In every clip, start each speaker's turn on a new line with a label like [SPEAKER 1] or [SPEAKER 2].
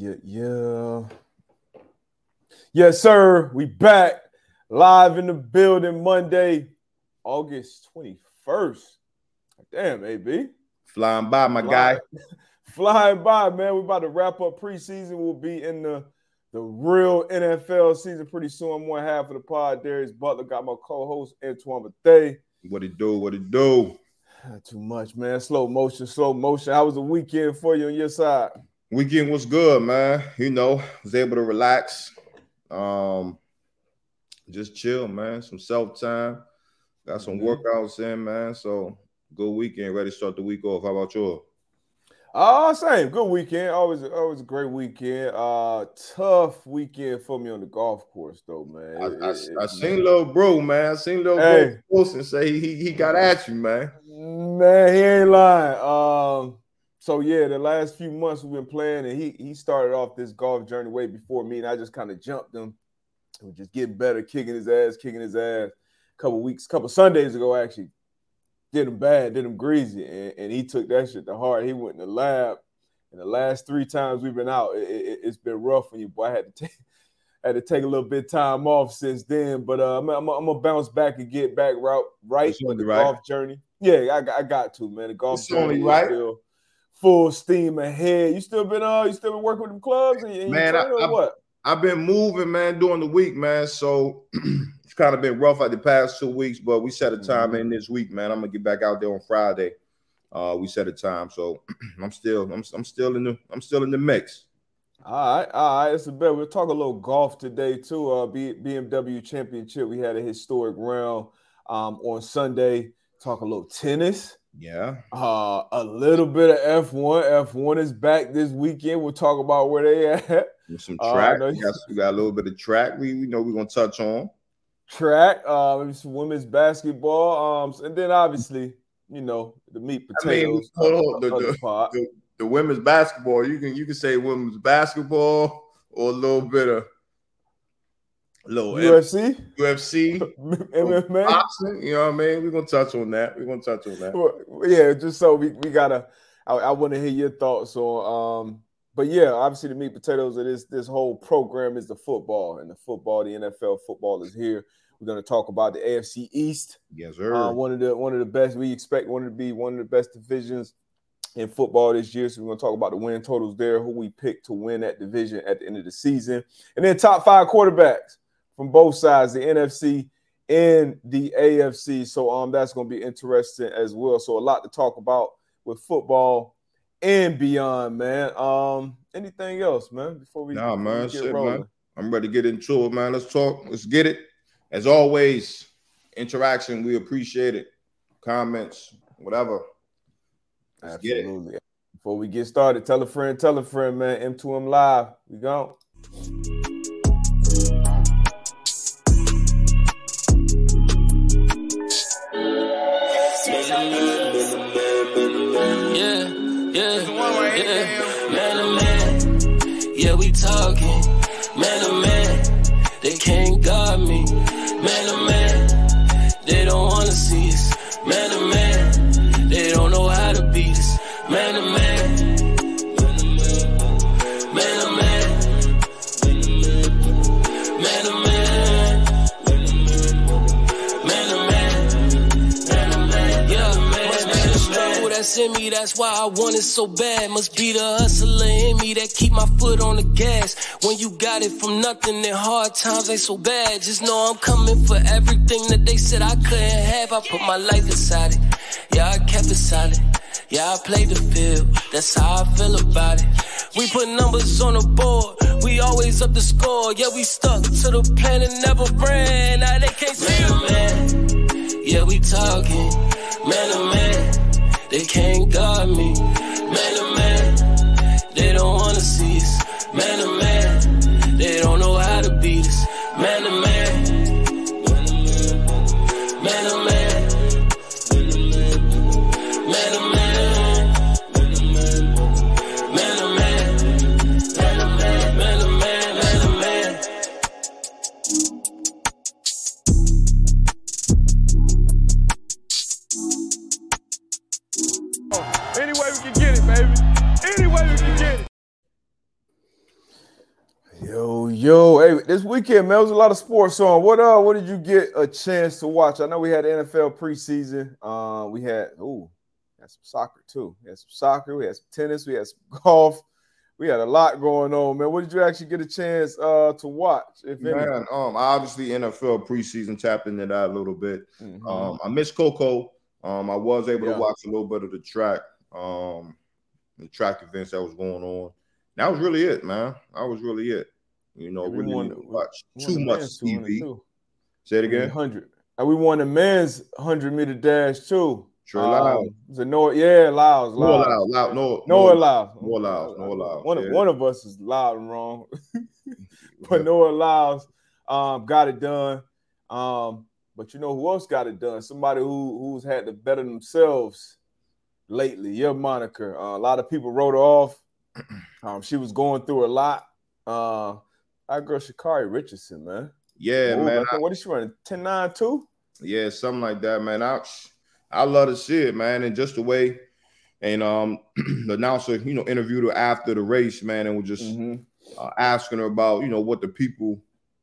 [SPEAKER 1] Yeah, yeah. Yes, sir. We back live in the building Monday, August 21st. Damn, AB.
[SPEAKER 2] Flying by, my guy.
[SPEAKER 1] Flying by, man. We're about to wrap up preseason. We'll be in the, the real NFL season pretty soon. I'm one half of the pod. Darius Butler got my co-host Antoine Bethea.
[SPEAKER 2] What it do? What it do?
[SPEAKER 1] Not too much, man. Slow motion, slow motion. How was the weekend for you on your side?
[SPEAKER 2] Weekend was good, man. You know, was able to relax. Um, just chill, man. Some self time. Got some mm-hmm. workouts in, man. So good weekend. Ready to start the week off. How about you?
[SPEAKER 1] Uh, same. Good weekend. Always, always a great weekend. Uh, tough weekend for me on the golf course, though, man.
[SPEAKER 2] I, I, I, I seen little bro, man. I seen little hey. bro and say he he got at you, man.
[SPEAKER 1] Man, he ain't lying. Um, so yeah, the last few months we've been playing, and he he started off this golf journey way before me, and I just kind of jumped him. We just getting better, kicking his ass, kicking his ass. A couple weeks, couple Sundays ago, actually, did him bad, did him greasy, and, and he took that shit to heart. He went in the lab, and the last three times we've been out, it, has it, been rough on you, boy. I had to take had to take a little bit of time off since then, but uh, I'm, I'm, I'm, gonna bounce back and get back route right on the right. golf journey. Yeah, I, I got to man. The golf
[SPEAKER 2] it's journey right.
[SPEAKER 1] Still, full steam ahead. You still been uh you still been working with them clubs and, and
[SPEAKER 2] man, I, I, what? I've been moving, man, during the week, man. So it's kind of been rough like the past two weeks, but we set a time mm-hmm. in this week, man. I'm gonna get back out there on Friday. Uh, we set a time, so I'm still I'm, I'm still in the I'm still in the mix.
[SPEAKER 1] All right, all right, it's a bit. We'll talk a little golf today too. Uh, B- BMW Championship. We had a historic round um, on Sunday. Talk a little tennis.
[SPEAKER 2] Yeah.
[SPEAKER 1] Uh, a little bit of F1. F1 is back this weekend. We'll talk about where they at.
[SPEAKER 2] With some uh, track. Uh, we, got, we, got, a little bit of track. We, we know we're gonna touch on
[SPEAKER 1] track. Uh, maybe some women's basketball. Um, and then obviously, you know, the meat potatoes. I mean,
[SPEAKER 2] the, the, the, the women's basketball. You can you can say women's basketball or a little bit of little
[SPEAKER 1] UFC,
[SPEAKER 2] UFC, MMA, boxing. You know what I mean? We're gonna touch on that. We're gonna touch on that.
[SPEAKER 1] Well, yeah, just so we, we gotta. I, I want to hear your thoughts on. Um, but yeah, obviously the meat potatoes of this this whole program is the football, and the football, the NFL football is here. We're going to talk about the AFC East.
[SPEAKER 2] Yes, sir.
[SPEAKER 1] Uh, one of the one of the best. We expect one to be one of the best divisions in football this year. So we're going to talk about the win totals there, who we picked to win that division at the end of the season, and then top five quarterbacks from both sides, the NFC and the AFC. So um, that's going to be interesting as well. So a lot to talk about with football and beyond, man. Um, anything else, man? Before we
[SPEAKER 2] nah, man, get shit, rolling? man. I'm ready to get into it, man. Let's talk. Let's get it. As always, interaction. We appreciate it. Comments, whatever.
[SPEAKER 1] Let's Absolutely. Before we get started, tell a friend, tell a friend, man. M2M Live. We go.
[SPEAKER 3] Talking. Man, oh man, yeah we talking. Man a man, they can't guard me. Man, oh man, they don't wanna see us. Man, oh man, they don't know how to beat us. Man, oh man. In me, that's why I want it so bad. Must be the hustler in me that keep my foot on the gas. When you got it from nothing and hard times ain't so bad. Just know I'm coming for everything that they said I couldn't have. I put my life inside it. Yeah, I kept it solid. Yeah, I played the field. That's how I feel about it. We put numbers on the board. We always up the score. Yeah, we stuck to the plan and never ran. Now they can't see man, man. Yeah, we talking. Man, oh man. They can't guard me. Man to man, they don't wanna see us. Man to man, they don't know how to beat us. Man to man,
[SPEAKER 1] Yo, hey, this weekend, man, there was a lot of sports on. What uh, what did you get a chance to watch? I know we had NFL preseason. Uh, we had oh, had some soccer too. We had some soccer, we had some tennis, we had some golf. We had a lot going on, man. What did you actually get a chance uh to watch?
[SPEAKER 2] If man, anything? um, obviously NFL preseason tapped into that a little bit. Mm-hmm. Um, I missed Coco. Um, I was able yeah. to watch a little bit of the track, um, the track events that was going on that was really it, man. That was really it. You know, we really won, watch too much TV. Say it again.
[SPEAKER 1] Hundred. And we won the men's hundred meter dash too. Trey um, Lyles. The Noah, yeah, Lyles.
[SPEAKER 2] Noah Lyles. Lyles. No,
[SPEAKER 1] Noah Lyles.
[SPEAKER 2] Noah Lyles. Noah Lyles.
[SPEAKER 1] One, yeah. one of us is loud and wrong. but yeah. Noah Lyles um, got it done. Um, but you know who else got it done? Somebody who who's had to better themselves lately. Your moniker. Uh, a lot of people wrote her off. Um, she was going through a lot. Uh, our girl Sha'Carri Richardson, man.
[SPEAKER 2] Yeah, Ooh, man.
[SPEAKER 1] I, what is she running? 10 9 2?
[SPEAKER 2] Yeah, something like that, man. I I love to see it, man. And just the way and um the announcer, you know, interviewed her after the race, man, and was just mm-hmm. uh, asking her about, you know, what the people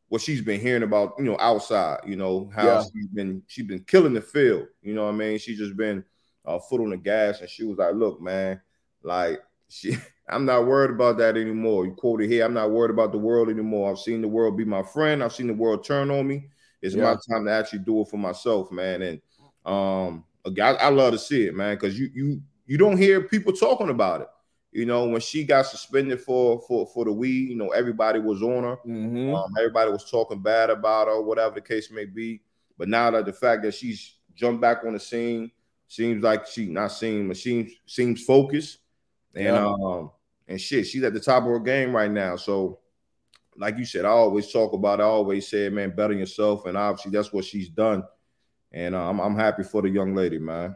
[SPEAKER 2] what she's been hearing about, you know, outside, you know, how yeah. she's been she's been killing the field. You know what I mean? She's just been uh, foot on the gas, and she was like, "Look, man, like she I'm not worried about that anymore. You quoted here, I'm not worried about the world anymore. I've seen the world be my friend. I've seen the world turn on me. It's yeah. my time to actually do it for myself, man. And um, I, I love to see it, man, because you you you don't hear people talking about it. You know, when she got suspended for for for the weed, you know, everybody was on her. Mm-hmm. Um, everybody was talking bad about her, whatever the case may be. But now that the fact that she's jumped back on the scene, seems like she not seeing, but seems seems focused. And yeah. um, and shit, she's at the top of her game right now. So, like you said, I always talk about. I always say, man, better yourself, and obviously that's what she's done. And uh, I'm I'm happy for the young lady, man.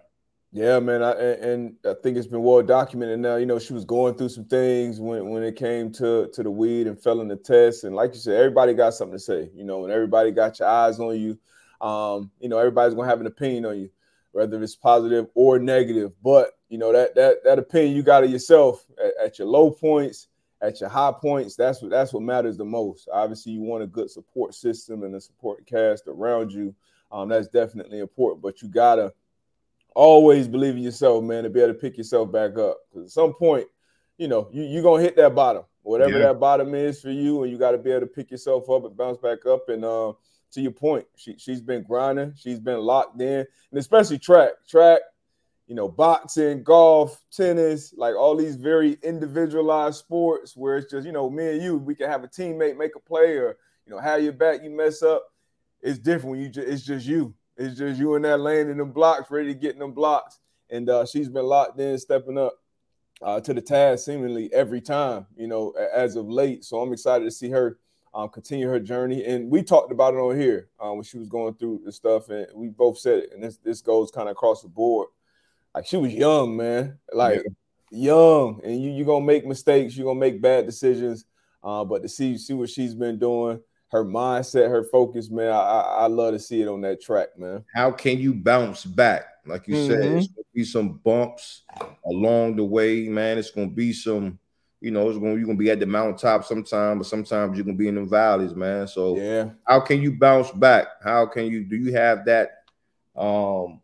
[SPEAKER 1] Yeah, man, I, and I think it's been well documented now. You know, she was going through some things when when it came to to the weed and failing the test. And like you said, everybody got something to say. You know, and everybody got your eyes on you. Um, you know, everybody's gonna have an opinion on you, whether it's positive or negative. But you know that that that opinion you got of yourself at, your low points, at your high points. That's what that's what matters the most. Obviously, you want a good support system and a support cast around you. Um, that's definitely important. But you gotta always believe in yourself, man, to be able to pick yourself back up. Because at some point, you know, you you're gonna hit that bottom, whatever yeah. that bottom is for you, and you got to be able to pick yourself up and bounce back up. And uh, to your point, she she's been grinding, she's been locked in, and especially track, track you know, boxing, golf, tennis, like all these very individualized sports where it's just, you know, me and you, we can have a teammate make a play or, you know, have your back, you mess up. It's different when you just, it's just you. It's just you in that lane in them blocks, ready to get in them blocks. And uh, she's been locked in, stepping up uh, to the task seemingly every time, you know, as of late. So I'm excited to see her um, continue her journey. And we talked about it on here um, when she was going through the stuff, and we both said it. And this this goes kind of across the board like she was young, man. Like yeah. young, and you you gonna make mistakes, you're gonna make bad decisions. Uh, but to see see what she's been doing, her mindset, her focus, man, I, I, I love to see it on that track, man.
[SPEAKER 2] How can you bounce back? Like you mm-hmm. said, it's gonna be some bumps along the way, man. It's gonna be some, you know, it's gonna you're gonna be at the mountaintop sometime, but sometimes you're gonna be in the valleys, man. So
[SPEAKER 1] yeah,
[SPEAKER 2] how can you bounce back? How can you do you have that um,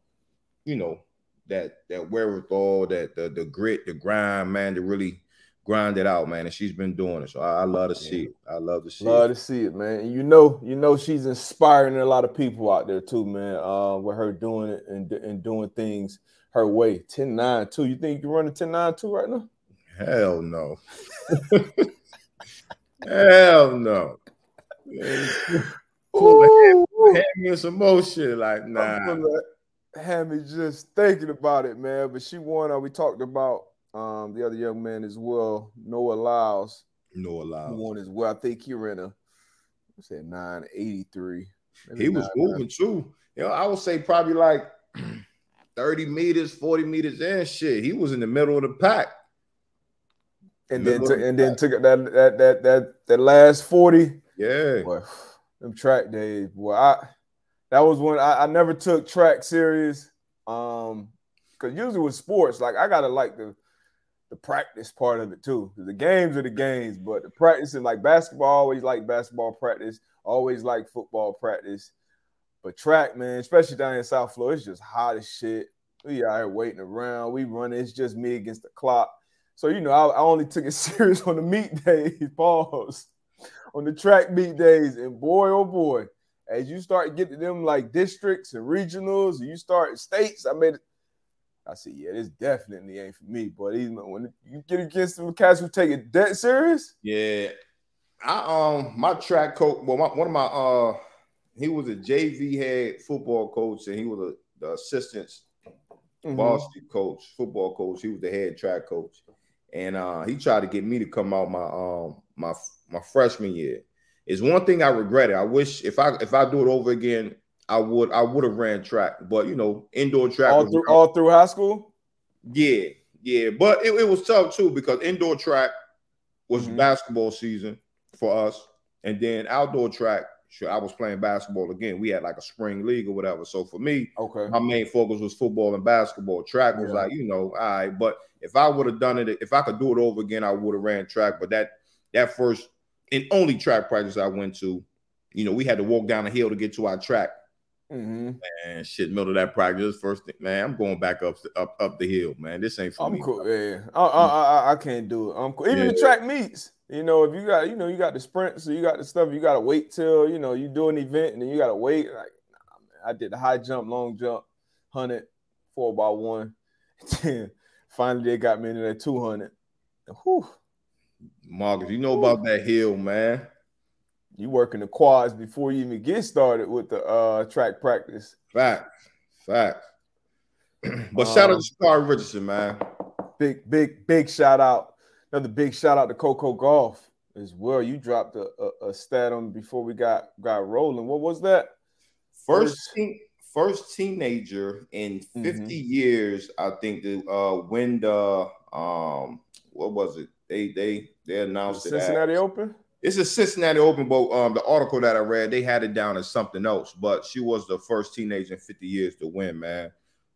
[SPEAKER 2] you know, that that wherewithal, that the the grit, the grind, man, to really grind it out, man. And she's been doing it. So I, I love to see it. I love to see
[SPEAKER 1] love
[SPEAKER 2] it.
[SPEAKER 1] to see it, man. And you know, you know, she's inspiring a lot of people out there too, man. Uh, with her doing it and, and doing things her way. 10 9 2. You think you are running 10 9 2 right now?
[SPEAKER 2] Hell no. Hell no. Ooh. Hand me some more shit like nah
[SPEAKER 1] had me just thinking about it, man. But she won. Uh, we talked about um, the other young man as well, Noah Lyles.
[SPEAKER 2] Noah Lyles
[SPEAKER 1] he won as well. I think he ran a I said eighty three.
[SPEAKER 2] He was moving too. You know, I would say probably like thirty meters, forty meters and Shit, he was in the middle of the pack.
[SPEAKER 1] And then, to, and then took that that that that that last forty.
[SPEAKER 2] Yeah,
[SPEAKER 1] boy, them track days. Boy, I that was when I, I never took track serious. Um, because usually with sports, like I gotta like the the practice part of it too. The games are the games, but the practice and like basketball, always like basketball practice, always like football practice. But track, man, especially down in South Florida, it's just hot as shit. We out here waiting around. We running. It's just me against the clock. So you know, I, I only took it serious on the meet days. Pause on the track meet days, and boy, oh boy, as you start getting them like districts and regionals, and you start states, I made it. I said, yeah, this definitely ain't for me. But even when you get against them cats who take it that serious,
[SPEAKER 2] yeah. I um my track coach, well, my, one of my uh, he was a JV head football coach, and he was a the assistants mm-hmm. varsity coach, football coach. He was the head track coach, and uh, he tried to get me to come out my um my my freshman year. Is one thing I regretted. I wish if I if I do it over again, I would I would have ran track, but you know, indoor track
[SPEAKER 1] all through all through high school.
[SPEAKER 2] Yeah, yeah, but it, it was tough too because indoor track was mm-hmm. basketball season for us, and then outdoor track sure I was playing basketball again. We had like a spring league or whatever. So for me,
[SPEAKER 1] okay,
[SPEAKER 2] my main focus was football and basketball. Track was yeah. like, you know, all right. But if I would have done it, if I could do it over again, I would have ran track. But that that first and only track practice I went to, you know, we had to walk down a hill to get to our track.
[SPEAKER 1] Mm-hmm.
[SPEAKER 2] Man, shit, middle of that practice, first thing, man, I'm going back up up up the hill, man. This ain't for
[SPEAKER 1] I'm
[SPEAKER 2] me.
[SPEAKER 1] cool. Yeah, I, I, I, I can't do it. I'm cool. Even yeah. the track meets. You know, if you got, you know, you got the sprint, so you got the stuff, you got to wait till, you know, you do an event and then you got to wait. Like, nah, I did the high jump, long jump, 100, four by one. finally, they got me into that 200. Whew.
[SPEAKER 2] Marcus, you know Whew. about that hill, man.
[SPEAKER 1] You working the quads before you even get started with the uh, track practice.
[SPEAKER 2] Fact, fact. but um, shout out to Scar Richardson, man.
[SPEAKER 1] Big, big, big shout out another big shout out to Coco Gauff as well. You dropped a, a, a stat on before we got got rolling. What was that?
[SPEAKER 2] First teen, first teenager in 50 mm-hmm. years, I think to uh win the um what was it? They they they announced
[SPEAKER 1] the Cincinnati it Open.
[SPEAKER 2] It's a Cincinnati Open, but um, the article that I read, they had it down as something else. But she was the first teenager in 50 years to win, man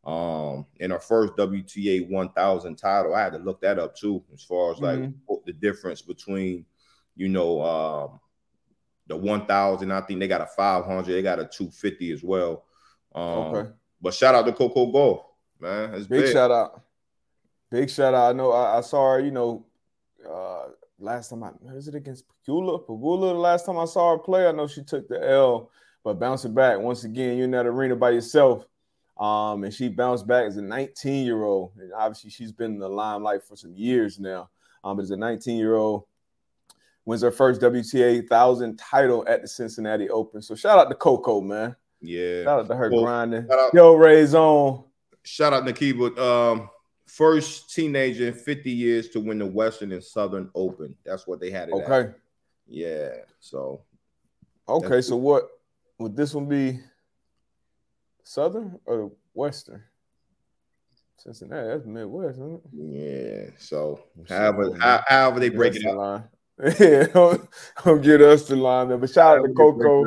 [SPEAKER 2] um in her first WTA 1000 title. I had to look that up too, as far as like mm-hmm. the difference between, you know, um the 1000. I think they got a 500, they got a 250 as well. Um, okay. But shout out to Coco Gauff, man. It's
[SPEAKER 1] big, big, shout out. Big shout out. I know I, I saw her, you know, uh last time I was it against Pegula? Pegula, the last time I saw her play, I know she took the L, but bouncing back once again, you're in that arena by yourself. Um, and she bounced back as a 19 year old. And obviously, she's been in the limelight for some years now. Um, but as a 19 year old, wins her first WTA thousand title at the Cincinnati Open. So shout out to Coco, man.
[SPEAKER 2] Yeah.
[SPEAKER 1] Shout out to her well, grinding. Yo, Ray's on.
[SPEAKER 2] Shout out Nakiba. Um, first teenager in 50 years to win the Western and Southern Open. That's what they had it
[SPEAKER 1] Okay.
[SPEAKER 2] At. Yeah. So
[SPEAKER 1] okay, so what would this one be? Southern or Western? Cincinnati, that's Midwest, isn't it?
[SPEAKER 2] Yeah. So however, how, however they break it up.
[SPEAKER 1] yeah, don't, don't get us to line there. But shout out to Coco.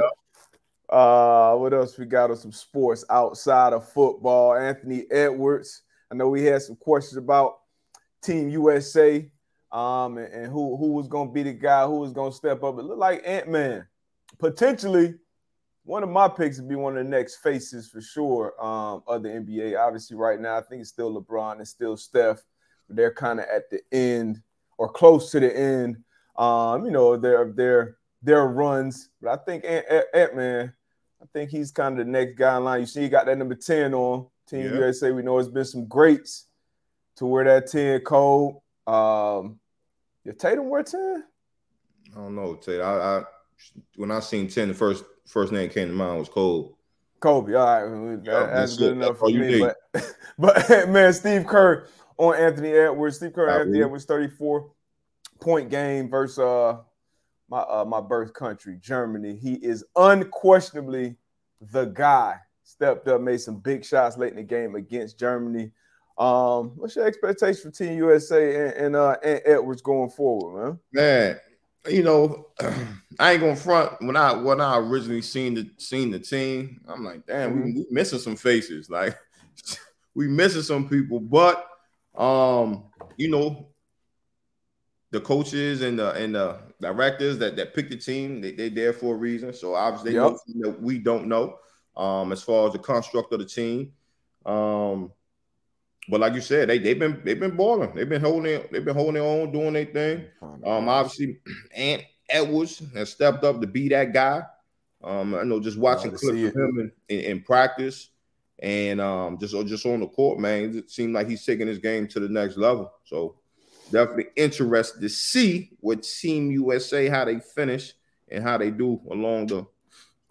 [SPEAKER 1] Uh, what else we got on some sports outside of football? Anthony Edwards. I know we had some questions about Team USA, um, and, and who who was going to be the guy who was going to step up. It looked like Ant Man, potentially one of my picks would be one of the next faces for sure um, of the NBA. Obviously, right now, I think it's still LeBron and still Steph. But they're kind of at the end or close to the end. Um, you know, their their their runs. But I think Ant, Ant Man, I think he's kind of the next guy in line. You see, he got that number 10 on Team yeah. USA. We know it's been some greats to wear that 10 code. Um, your Tatum wear 10?
[SPEAKER 2] I don't know, Tatum. I, I when I seen 10 the first first name came to mind was Kobe.
[SPEAKER 1] Kobe, all right, that, that's good enough for me. But, but man, Steve Kerr on Anthony Edwards. Steve Kerr, Anthony Edwards, thirty-four point game versus uh, my uh, my birth country, Germany. He is unquestionably the guy. Stepped up, made some big shots late in the game against Germany. Um, what's your expectation for Team USA and, and uh and Edwards going forward, man?
[SPEAKER 2] Man, you know, I ain't gonna front when I when I originally seen the seen the team. I'm like, damn, mm-hmm. we, we missing some faces. Like we missing some people, but um, you know, the coaches and the and the directors that that pick the team, they they there for a reason. So obviously, they know that we don't know um, as far as the construct of the team. Um, but like you said, they they've been they've been balling. They've been holding they've been holding their own, doing their thing. Um, obviously, Ant Edwards has stepped up to be that guy. Um, I know just watching clips of him in, in, in, practice and um, just just on the court, man, it seemed like he's taking his game to the next level. So definitely interested to see what Team USA how they finish and how they do along the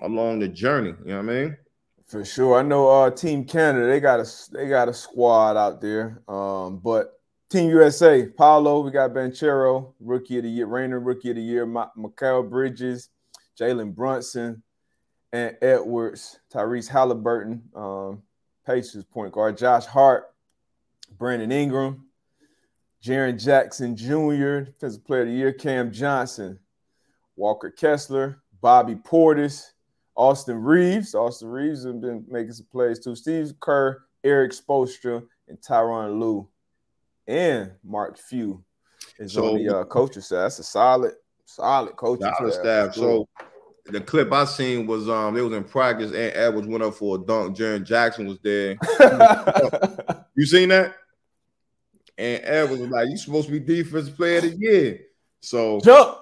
[SPEAKER 2] along the journey. You know what I mean?
[SPEAKER 1] For sure. I know uh Team Canada, they got a they got a squad out there. Um, but Team USA, Paolo, we got Banchero, rookie of the year, Rainer, rookie of the year, Ma- Mikal Bridges, Jalen Brunson, and Edwards, Tyrese Haliburton, um, Pacers point guard, Josh Hart, Brandon Ingram, Jaren Jackson Jr., Defensive Player of the Year, Cam Johnson, Walker Kessler, Bobby Portis, Austin Reaves. Austin Reaves has been making some plays too. Steve Kerr, Erik Spoelstra, and Tyronn Lue, and Mark Few is so, on the uh, coaching staff. That's a solid, solid coaching solid
[SPEAKER 2] staff. staff. So the clip I seen was um they was in practice and Edwards went up for a dunk. Jaren Jackson was there. you seen that? And Edwards was like, "You supposed to be defensive player of the year." So jump.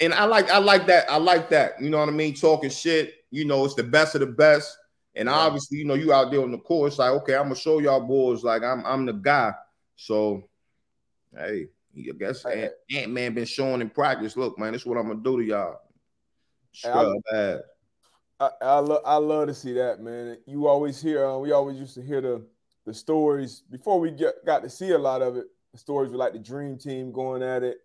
[SPEAKER 2] And I like I like that. I like that. You know what I mean? Talking shit. You know, it's the best of the best. And obviously, you know, you out there on the court. It's like, okay, I'm gonna show y'all boys like I'm I'm the guy. So, hey, I guess Ant Man been showing in practice. Look, man, this is what I'm gonna do to y'all.
[SPEAKER 1] Scrub I, I, I, love I love to see that, man. You always hear uh, we always used to hear the the stories before we get got to see a lot of it. The stories were like the Dream Team going at it,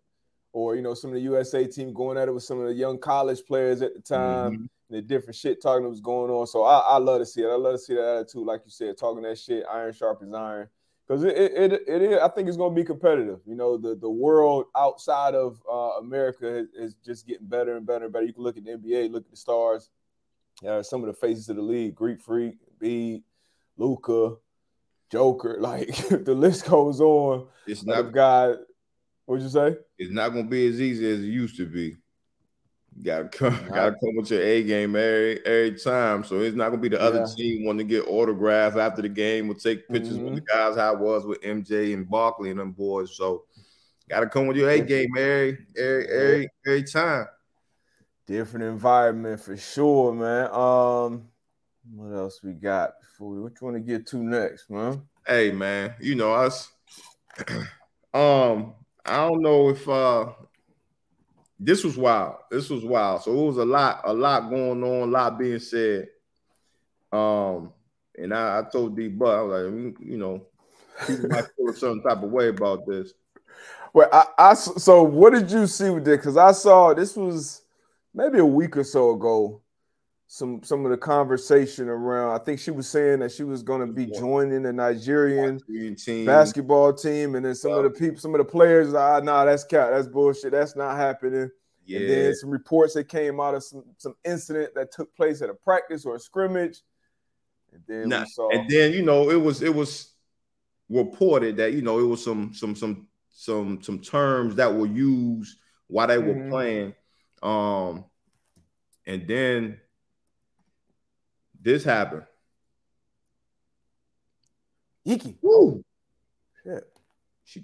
[SPEAKER 1] or you know some of the USA team going at it with some of the young college players at the time. Mm-hmm. The different shit talking that was going on. So I, I love to see it. I love to see that attitude, like you said, talking that shit, iron sharp as iron because it, it, it, it is. I think it's going to be competitive. You know, the the world outside of uh, America is, is, just getting better and better and better. You can look at the NBA, look at the stars. Yeah, some of the faces of the league: Greek Freak, B, Luka, Joker. Like the list goes on. It's not guy. What'd you say?
[SPEAKER 2] It's not going to be as easy as it used to be. Gotta come, gotta come with your A game every every time. So it's not gonna be the other yeah. team wanting to get autographs after the game. We'll take pictures mm-hmm. with the guys how it was with MJ and Barkley and them boys. So gotta come with your A game every every every every time.
[SPEAKER 1] Different environment for sure, man. Um, what else we got before we? What you want to get to next, man?
[SPEAKER 2] Hey, man, you know us. um, I don't know if uh this was wild. This was wild. So it was a lot, a lot going on, a lot being said. Um, and I, I told D but I was like, you know, people might feel certain type of way about this.
[SPEAKER 1] Well, I, I so what did you see with this? Because I saw this was maybe a week or so ago. Some some of the conversation around. I think she was saying that she was going to be joining the Nigerian team. basketball team, and then some of the people, some of the players, ah, nah, that's cat, that's bullshit, that's not happening. Yeah. And then some reports that came out of some some incident that took place at a practice or a scrimmage.
[SPEAKER 2] And then nah, saw- and then you know it was it was reported that you know it was some some some some some terms that were used while they were mm-hmm. playing. Um, and then this happened.
[SPEAKER 1] Yiki. Woo. Shit. She,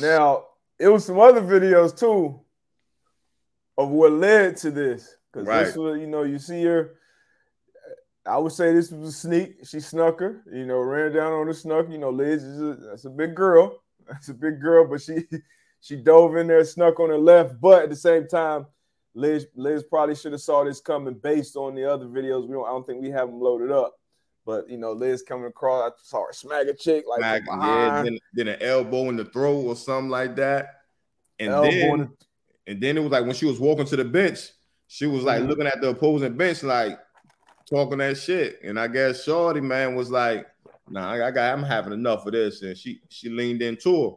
[SPEAKER 1] Now it was some other videos too of what led to this. Because right. this was, you know, you see her. I would say this was a sneak. She snuck her, you know, ran down on the snuck. You know, Liz is a, that's a big girl. That's a big girl, but she she dove in there, snuck on the left. But at the same time, Liz Liz probably should have saw this coming based on the other videos. We don't I don't think we have them loaded up. But you know, Liz coming across, I saw her smack a chick like smack,
[SPEAKER 2] yeah, then, then, an elbow in the throat or something like that. And elbow then the... and then it was like when she was walking to the bench, she was like mm-hmm. looking at the opposing bench, like talking that shit. And I guess Shorty man was like, "Nah, I got, I'm having enough of this," and she she leaned into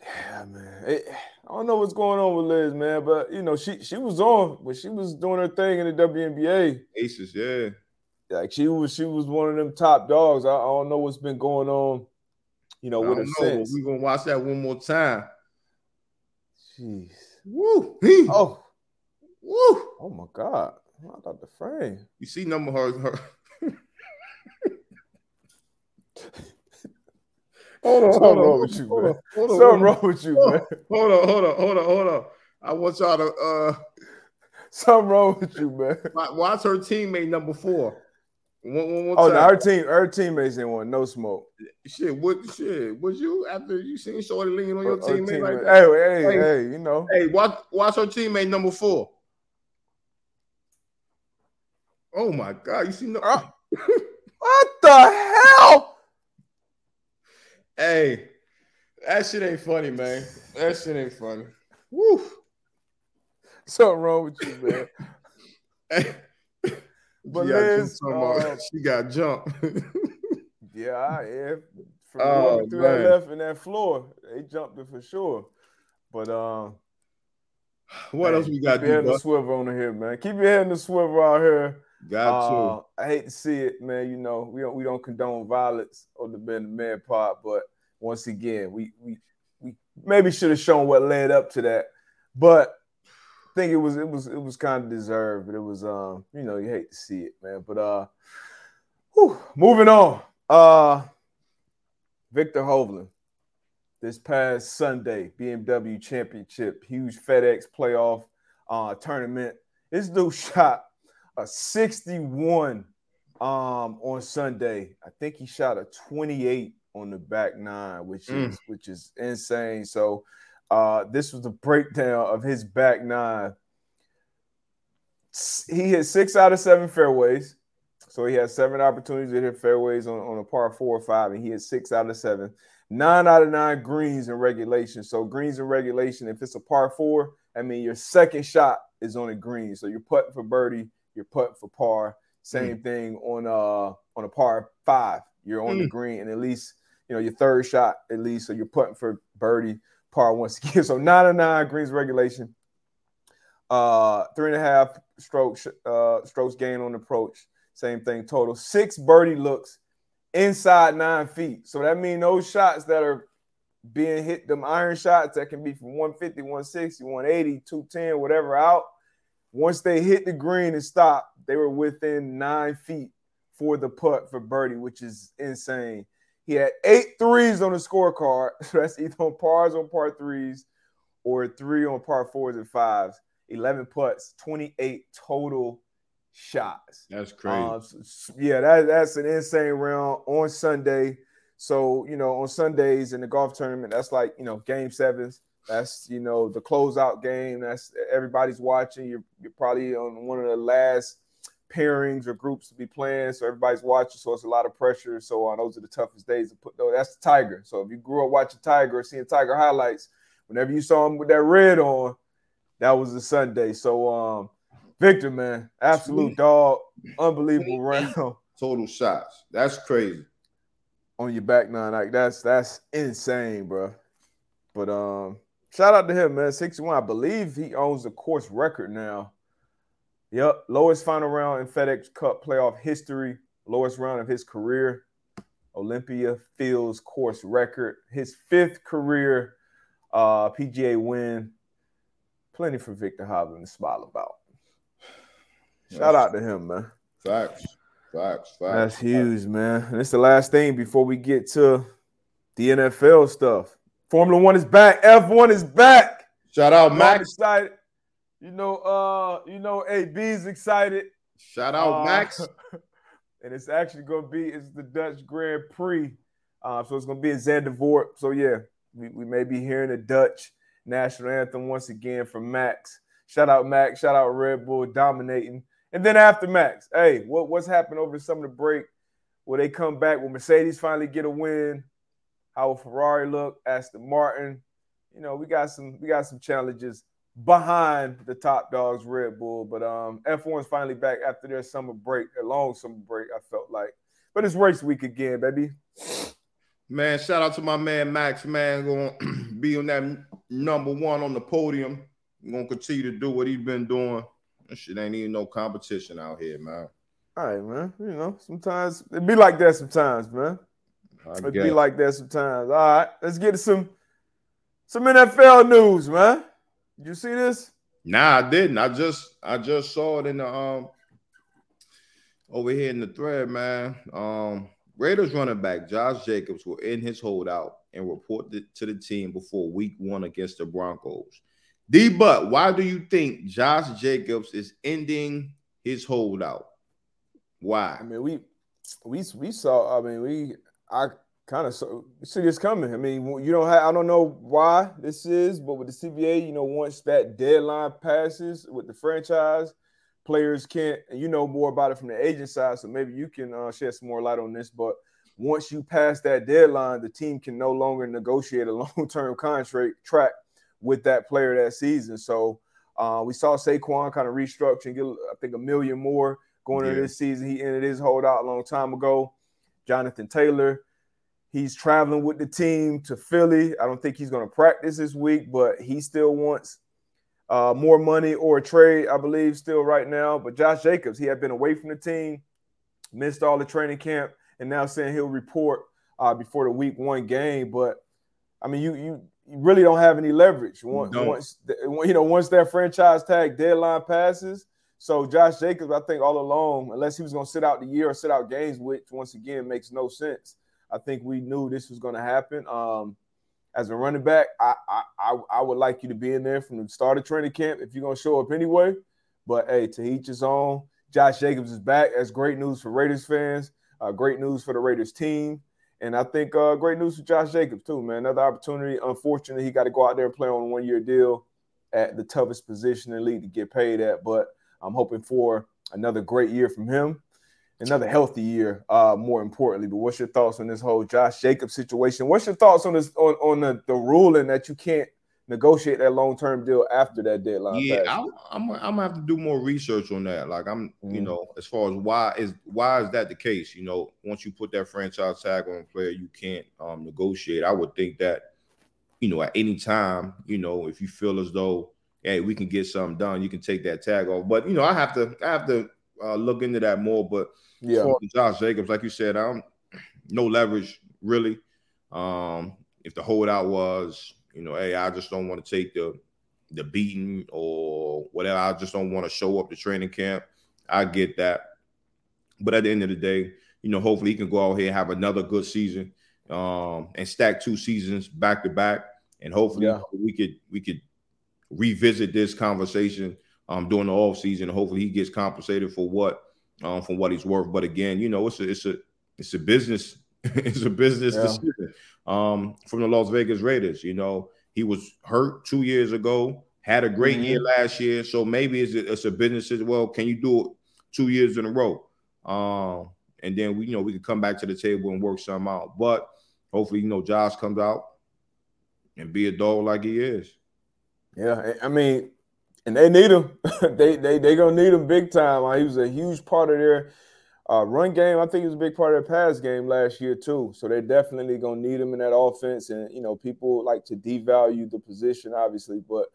[SPEAKER 2] her.
[SPEAKER 1] Yeah, man. It, I don't know what's going on with Liz, man, but you know, she she was on when she was doing her thing in the WNBA.
[SPEAKER 2] Aces, yeah
[SPEAKER 1] like she was she was one of them top dogs. I, I don't know what's been going on, you know, with a sense.
[SPEAKER 2] We're gonna watch that one more time.
[SPEAKER 1] Jeez.
[SPEAKER 2] Woo!
[SPEAKER 1] Oh,
[SPEAKER 2] Woo!
[SPEAKER 1] oh my God! I thought the frame.
[SPEAKER 2] You see number her, her. hold on, hold
[SPEAKER 1] Something
[SPEAKER 2] on,
[SPEAKER 1] wrong with you,
[SPEAKER 2] hold
[SPEAKER 1] man.
[SPEAKER 2] on, hold on,
[SPEAKER 1] Something wrong with you, man.
[SPEAKER 2] hold on, hold on, hold on, hold on. I want y'all to uh
[SPEAKER 1] Something wrong with you, man.
[SPEAKER 2] watch her teammate number four. One, one more
[SPEAKER 1] Oh, no, our team, our teammates didn't want no smoke.
[SPEAKER 2] Shit, what shit? Was you after you seen Shorty leaning on your
[SPEAKER 1] Our- our
[SPEAKER 2] teammate
[SPEAKER 1] teammate-
[SPEAKER 2] like that?
[SPEAKER 1] hey, hey,
[SPEAKER 2] Hey.
[SPEAKER 1] hey, you know.
[SPEAKER 2] Hey, watch watch her teammate number four. Oh my god, you see no
[SPEAKER 1] Oh. What the hell?
[SPEAKER 2] Hey, that shit ain't funny, man. That shit ain't funny. Woo.
[SPEAKER 1] Something wrong with you, man.
[SPEAKER 2] Hey.
[SPEAKER 1] But
[SPEAKER 2] She got
[SPEAKER 1] Liz,
[SPEAKER 2] jumped
[SPEAKER 1] uh,
[SPEAKER 2] she got jumped.
[SPEAKER 1] Yeah, I yeah. From
[SPEAKER 2] Oh,
[SPEAKER 1] going through that left and that floor, they jumped it for sure. But um,
[SPEAKER 2] what
[SPEAKER 1] hey,
[SPEAKER 2] else we got
[SPEAKER 1] keep your head in the swivel on here, man. Keep your head in the swivel out here.
[SPEAKER 2] Got
[SPEAKER 1] Uh, I hate to see it, man. You know, we don't we don't condone violence or the been the man part, but once again, we we we maybe should have shown what led up to that. But I think it was it was it was kind of deserved. But it was um, you know, you hate to see it, man. But uh whew, moving on. Uh Viktor Hovland this past Sunday, BMW Championship, huge FedEx playoff uh tournament. This dude shot a 61 um on Sunday. I think he shot a 28 on the back nine, which
[SPEAKER 2] Mm.
[SPEAKER 1] is which is insane. So uh this was the breakdown of his back nine. He hit six out of seven fairways. So he had seven opportunities to hit fairways on, on a par four or five, and he had six out of seven. Nine out of nine greens in regulation. So greens in regulation, if it's a par four, I mean your second shot is on a green. So you're putting for birdie, you're putting for par. Same thing on uh on a par five. You're on the
[SPEAKER 2] Mm.
[SPEAKER 1] green, and at least you know your third shot at least. So you're putting for birdie, par once again. So nine of nine greens regulation. Uh, three and a half strokes uh strokes gain on approach. Same thing total. Six birdie looks inside nine feet. So that means those shots that are being hit, them iron shots that can be from 150, 160, 180, 210, whatever out. Once they hit the green and stop, they were within nine feet for the putt for birdie, which is insane. He had eight threes on the scorecard. So that's either on pars on par threes or three on par fours and fives. 11 putts, 28 total shots.
[SPEAKER 2] That's crazy.
[SPEAKER 1] Um, yeah, that, that's an insane round on Sunday. So, you know, on Sundays in the golf tournament, that's like, you know, game sevens. That's, you know, the closeout game. That's everybody's watching. You're, you're probably on one of the last pairings or groups to be playing. So everybody's watching. So it's a lot of pressure. So uh, those are the toughest days to put, though. That's the Tiger. So if you grew up watching Tiger or seeing Tiger highlights, whenever you saw him with that red on, that was the Sunday. So, um, Viktor, man, absolute
[SPEAKER 2] Sweet.
[SPEAKER 1] dog, unbelievable round
[SPEAKER 2] Total shots. That's crazy.
[SPEAKER 1] on your back nine. Like that's that's insane, bro. But um, shout out to him, man. 61. I believe he owns the course record now. Yep, lowest final round in FedEx Cup playoff history, lowest round of his career. Olympia Fields course record, his fifth career uh, PGA win. Plenty for Viktor Hovland to smile about. Shout out to him, man.
[SPEAKER 2] Facts. Facts. Facts.
[SPEAKER 1] That's huge, man. And it's the last thing before we get to the NFL stuff. Formula One is back. F1 is back.
[SPEAKER 2] Shout out
[SPEAKER 1] I'm
[SPEAKER 2] Max.
[SPEAKER 1] excited. You know, uh, you know, AB's excited.
[SPEAKER 2] Shout out
[SPEAKER 1] Uh,
[SPEAKER 2] Max.
[SPEAKER 1] and it's actually gonna be it's the Dutch Grand Prix. Uh, so it's gonna be in Zandvoort. So yeah, we, we may be hearing the Dutch national anthem once again from Max. Shout out Max, shout out Red Bull dominating. And then after Max, hey, what, what's happened over the summer break? Will they come back? Will Mercedes finally get a win? How will Ferrari look? Aston Martin. You know, we got some we got some challenges behind the top dogs, Red Bull. But um, F1's finally back after their summer break, a long summer break, I felt like. But it's race week again, baby.
[SPEAKER 2] Man, shout out to my man Max, man. Gonna be on that number one on the podium. Gonna continue to do what he's been doing. That shit ain't even no competition out here, man.
[SPEAKER 1] All right, man. You know, sometimes it be like that sometimes, man. It'd be like that sometimes. All right, let's get some some NFL news, man. Did you see this?
[SPEAKER 2] Nah, I didn't. I just I just saw it in the um over here in the thread, man. Um Raiders running back Josh Jacobs will in his holdout and reported to the team before week one against the Broncos. D but why do you think Josh Jacobs is ending his holdout? Why?
[SPEAKER 1] I mean, we we we saw. I mean, we I kind of so see this coming. I mean, you don't have. I don't know why this is, but with the CBA, you know, once that deadline passes with the franchise, players can't. And you know more about it from the agent side, so maybe you can uh, shed some more light on this. But once you pass that deadline, the team can no longer negotiate a long-term contract track with that player that season. So uh, we saw Saquon kind of restructure and get, I think, a million more going yeah. into this season. He ended his holdout a long time ago. Jonathan Taylor, he's traveling with the team to Philly. I don't think he's going to practice this week, but he still wants uh, more money or a trade, I believe, still right now. But Josh Jacobs, he had been away from the team, missed all the training camp, and now saying he'll report uh, before the week one game. But I mean, you you you really don't have any leverage once, once you know once that franchise tag deadline passes. So Josh Jacobs, I think all along, unless he was going to sit out the year or sit out games, which once again makes no sense. I think we knew this was going to happen. Um, as a running back, I, I I would like you to be in there from the start of training camp if you're going to show up anyway. But hey, to each his own. Josh Jacobs is back. That's great news for Raiders fans. Uh, great news for the Raiders team. And I think uh, great news for Josh Jacobs too, man. Another opportunity. Unfortunately, he got to go out there and play on a one-year deal at the toughest position in the league to get paid at. But I'm hoping for another great year from him, another healthy year. Uh, more importantly, but what's your thoughts on this whole Josh Jacobs situation? What's your thoughts on this on, on the, the ruling that you can't negotiate that long term deal after that deadline.
[SPEAKER 2] Yeah, I'm, I'm, I'm, gonna have to do more research on that. Like I'm, mm-hmm. you know, as far as why is why is that the case? You know, once you put that franchise tag on a player, you can't um, negotiate. I would think that, you know, at any time, you know, if you feel as though, hey, we can get something done, you can take that tag off. But you know, I have to, I have to uh, look into that more. But yeah, Josh Jacobs, like you said, I'm no leverage really. Um, if the holdout was you know, hey, I just don't want to take the the beating or whatever. I just don't want to show up to training camp. I get that. But at the end of the day, you know, hopefully he can go out here and have another good season um, and stack two seasons back to back. And hopefully yeah. we could we could revisit this conversation um, during the off season. Hopefully he gets compensated for what um, for what he's worth. But again, you know, it's a it's a it's a business it's a business yeah. decision um, from the Las Vegas Raiders. You know, he was hurt two years ago, had a great mm-hmm. year last year. So maybe it's a, it's a business as well. Can you do it two years in a row? Um, and then we, you know, we can come back to the table and work something out. But hopefully, you know, Josh comes out and be a dog like he is.
[SPEAKER 1] Yeah, I mean, and they need him. they they they gonna need him big time. He was a huge part of their uh, run game, I think, he was a big part of their pass game last year too. So they're definitely gonna need him in that offense. And you know, people like to devalue the position, obviously, but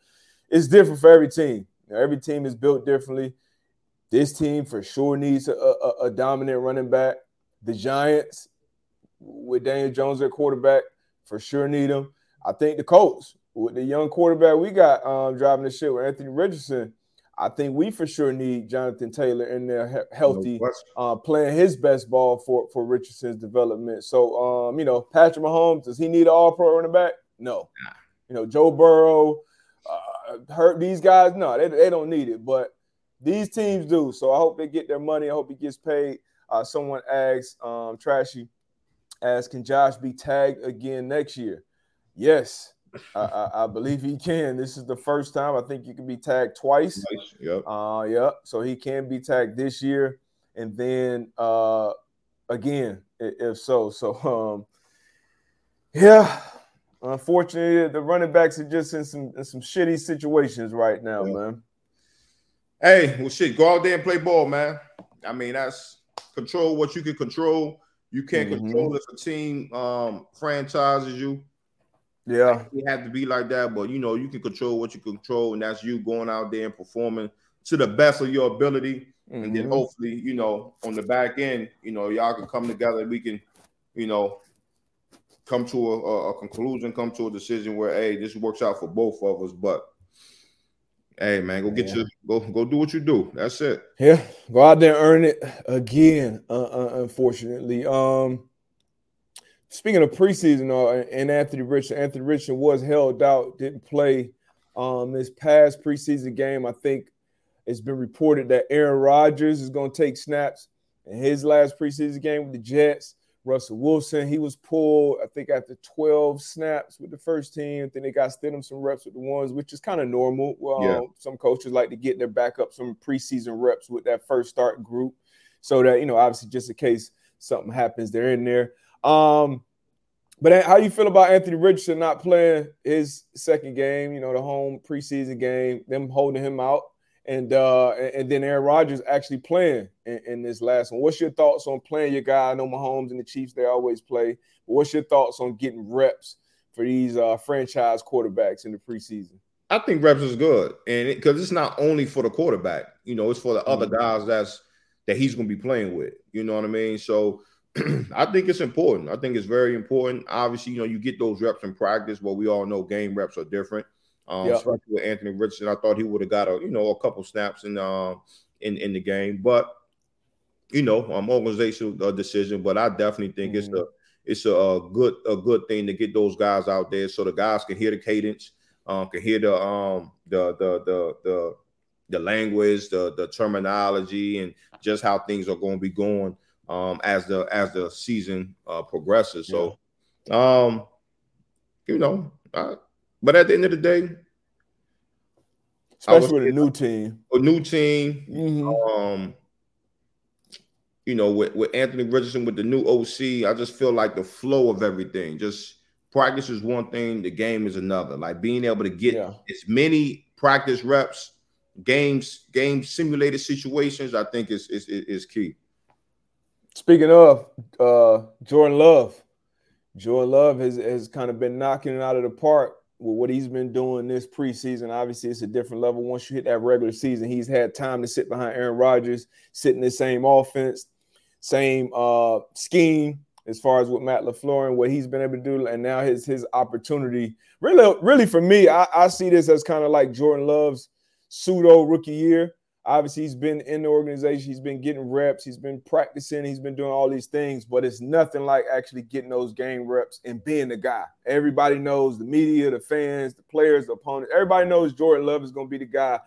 [SPEAKER 1] it's different for every team. You know, every team is built differently. This team for sure needs a, a, a dominant running back. The Giants, with Daniel Jones at quarterback, for sure need him. I think the Colts, with the young quarterback we got um, driving the shit with Anthony Richardson, I think we for sure need Jonathan Taylor in there healthy, no uh, playing his best ball for for Richardson's development. So, um, you know, Patrick Mahomes does he need an All Pro running back? No. Nah. You know, Joe Burrow, uh, hurt these guys. No, they, they don't need it, but these teams do. So I hope they get their money. I hope he gets paid. Uh, someone asks, um, Trashy, asked, can Josh be tagged again next year? Yes. I, I, believe he can. This is the first time I think you can be tagged twice. Nice. Yep. Uh, yep. So he can be tagged this year, and then uh, again, if so. So, um, yeah. Unfortunately, the running backs are just in some in some shitty situations right now, yeah. man.
[SPEAKER 2] Hey, well, shit, go out there and play ball, man. I mean, that's control what you can control. You can't mm-hmm. control if a team um, franchises you.
[SPEAKER 1] Yeah,
[SPEAKER 2] you have to be like that, but you know, you can control what you control, and that's you going out there and performing to the best of your ability. Mm-hmm. And then mm-hmm. hopefully, you know, on the back end, you know, y'all can come together. We can, you know, come to a, a, conclusion, come to a decision where hey, this works out for both of us. But hey, man, go get yeah. your go go do what you do. That's it.
[SPEAKER 1] Yeah, go out there and earn it again. Uh, uh, unfortunately, um, speaking of preseason, uh, and Anthony Richardson, Anthony Richardson was held out, didn't play um this past preseason game. I think it's been reported that Aaron Rodgers is going to take snaps in his last preseason game with the Jets. Russell Wilson, he was pulled, I think, after 12 snaps with the first team. Then they got Stidham some reps with the ones, which is kind of normal. Well, yeah. some coaches like to get their backup some preseason reps with that first start group. So that, you know, obviously just in case something happens, they're in there. Um, but how do you feel about Anthony Richardson not playing his second game, you know, the home preseason game, them holding him out? and uh, and then Aaron Rodgers actually playing in, in, this last one. What's your thoughts on playing your guy? I know Mahomes and the Chiefs they always play. But what's your thoughts on getting reps for these uh, franchise quarterbacks in the preseason?
[SPEAKER 2] I think reps is good, and because it, it's not only for the quarterback, you know, it's for the other mm-hmm. guys that's that he's going to be playing with. You know what I mean? So I think it's important. I think it's very important. Obviously, you know, you get those reps in practice, but we all know game reps are different. Um, yep. especially with Anthony Richardson, I thought he would have got a you know a couple snaps in um in in the game, but you know, um, organizational uh, decision. But I definitely think mm-hmm. it's a it's a, a, good a good thing to get those guys out there so the guys can hear the cadence, um, can hear the um the the the the the language, the the terminology, and just how things are going to be going um as the as the season uh, progresses. So, um, you know, I, but at the end of the day,
[SPEAKER 1] especially with a new team,
[SPEAKER 2] a new team, mm-hmm. um, you know, with, with Anthony Richardson with the new OC, I just feel like the flow of everything. Just practice is one thing, the game is another. Like being able to get yeah. as many practice reps, games, game simulated situations, I think is is is key.
[SPEAKER 1] Speaking of uh Jordan Love, Jordan Love has, has kind of been knocking it out of the park with what he's been doing this preseason, obviously it's a different level. Once you hit that regular season, he's had time to sit behind Aaron Rodgers, sit in the same offense, same uh, scheme as far as with Matt LaFleur and what he's been able to do. And now his his opportunity. Really, really for me, I, I see this as kind of like Jordan Love's pseudo rookie year obviously he's been in the organization, he's been getting reps, he's been practicing, he's been doing all these things, but it's nothing like actually getting those game reps and being the guy. Everybody knows the media, the fans, the players, the opponents, everybody knows Jordan Love is going to be the guy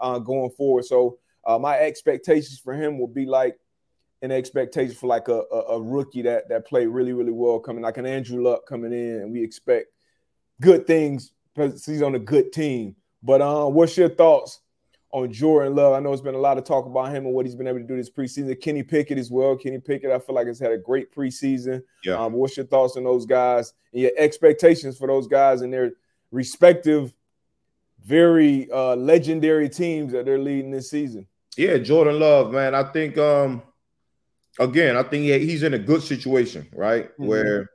[SPEAKER 1] uh, going forward. So uh, my expectations for him will be like an expectation for like a, a, a rookie that that played really, really well coming, like an Andrew Luck coming in, and we expect good things because he's on a good team. But uh, what's your thoughts on Jordan Love. I know it's been a lot of talk about him and what he's been able to do this preseason. Kenny Pickett as well. Kenny Pickett, I feel like has had a great preseason. Yeah. Um, what's your thoughts on those guys and your expectations for those guys and their respective, very uh, legendary teams that they're leading this season?
[SPEAKER 2] Yeah, Jordan Love, man. I think, um, again, I think he's in a good situation, right? Mm-hmm. Where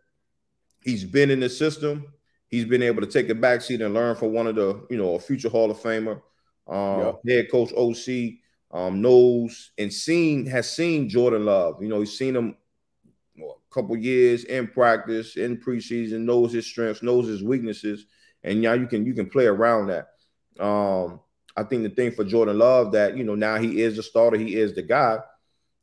[SPEAKER 2] he's been in the system. He's been able to take a backseat and learn from one of the, you know, a future Hall of Famer um, yep. head coach OC um, knows and seen has seen Jordan Love. You know, he's seen him a couple years in practice, in preseason, knows his strengths, knows his weaknesses, and now you can you can play around that. Um, I think the thing for Jordan Love that you know now he is the starter, he is the guy,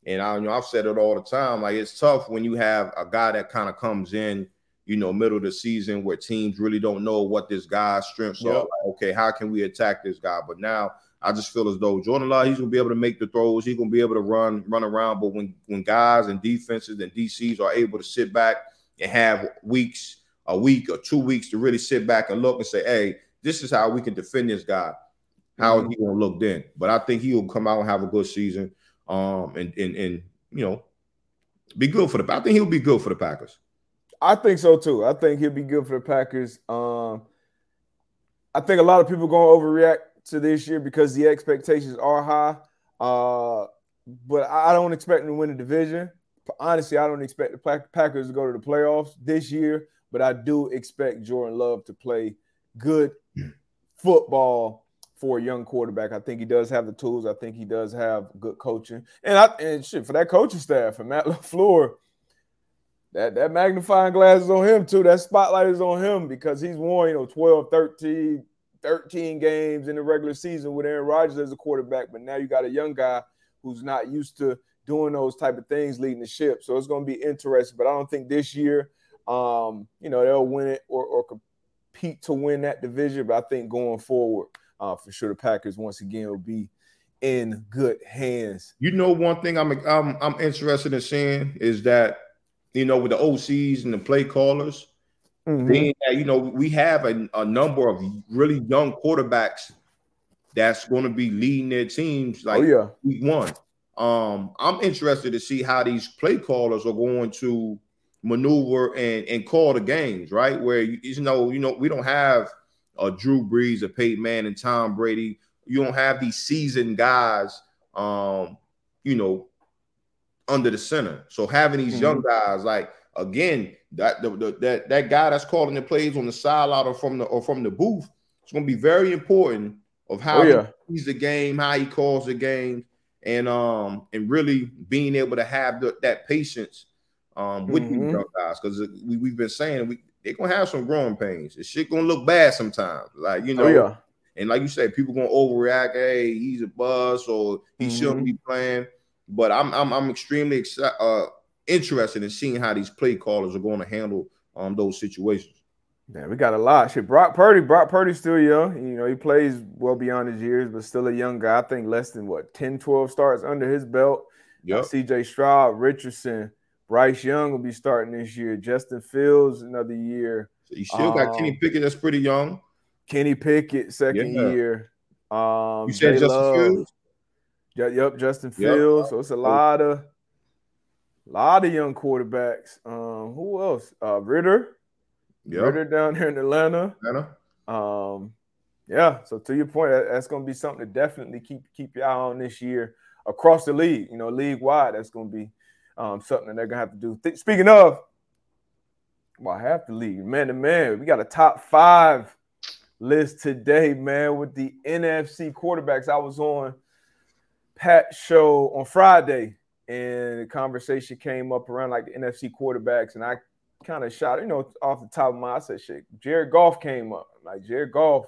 [SPEAKER 2] and I you know I've said it all the time. Like it's tough when you have a guy that kind of comes in you know, middle of the season where teams really don't know what this guy's strengths yep. are. Like, okay, how can we attack this guy? But now I just feel as though Jordan Love, he's gonna be able to make the throws, he's gonna be able to run, run around. But when when guys and defenses and DCs are able to sit back and have weeks, a week or two weeks to really sit back and look and say, hey, this is how we can defend this guy. How mm-hmm. he gonna look then? But I think he'll come out and have a good season. Um, and and and you know, be good for the. I think he'll be good for the Packers.
[SPEAKER 1] I think so too. I think he'll be good for the Packers. Um, I think a lot of people are going to overreact to this year because the expectations are high. Uh, but I don't expect them to win the division. Honestly, I don't expect the Packers to go to the playoffs this year, but I do expect Jordan Love to play good football for a young quarterback. I think he does have the tools. I think he does have good coaching. And I and shit for that coaching staff, for Matt LaFleur – that that magnifying glass is on him too. That spotlight is on him because he's won, you know, 12, 13, 13 games in the regular season with Aaron Rodgers as a quarterback. But now you got a young guy who's not used to doing those type of things leading the ship. So it's going to be interesting. But I don't think this year, um, you know, they'll win it or, or compete to win that division. But I think going forward, uh, for sure, the Packers once again will be in good hands.
[SPEAKER 2] You know, one thing I'm I'm I'm interested in seeing is that you know with the OCs and the play callers, mm-hmm. being that you know we have a, a number of really young quarterbacks that's going to be leading their teams like oh, yeah. week one. Um, I'm interested to see how these play callers are going to maneuver and, and call the games, right? Where you, you know, you know, we don't have a Drew Brees, a Peyton Manning, and Tom Brady you don't have these seasoned guys, um, you know, under the center. So having these mm-hmm. young guys, like again, that the, the, that that guy that's calling the plays on the sideline or from the or from the booth, it's going to be very important of how oh, yeah. he sees the game, how he calls the game, and um and really being able to have the, that patience um with mm-hmm. these young guys because we, we've been saying we they're gonna have some growing pains. It's shit gonna look bad sometimes. Like you oh, know, oh, yeah. And like you said, people gonna overreact. Hey, he's a bust, or he mm-hmm. shouldn't be playing. But I'm I'm, I'm extremely excited, uh, interested in seeing how these play callers are going to handle um those situations.
[SPEAKER 1] Yeah, we got a lot. Shit, Brock Purdy. Brock Purdy's still young. You know, he plays well beyond his years, but still a young guy. I think less than what 10, 12 starts under his belt. Yeah. Uh, CJ Stroud, Richardson, Bryce Young will be starting this year. Justin Fields another year.
[SPEAKER 2] So you still got um, Kenny Pickett that's pretty young.
[SPEAKER 1] Kenny Pickett, second yeah. year. Um,
[SPEAKER 2] you said Justin Love. Fields.
[SPEAKER 1] Yeah, yep, Justin Fields. Yep. So it's a lot of, lot of young quarterbacks. Um, who else? Uh, Ridder. Yep. Ridder down here in Atlanta. Atlanta. Um, yeah. So to your point, that, that's going to be something to definitely keep keep your eye on this year across the league. You know, league wide. That's going to be um, something that they're going to have to do. Th- speaking of, well, half the league, man to man, we got a top five list today, man, with the NFC quarterbacks. I was on Pat's show on Friday, and the conversation came up around like the NFC quarterbacks, and I kind of shot, you know, off the top of my, I said, shit, Jared Goff came up. Like Jared Goff,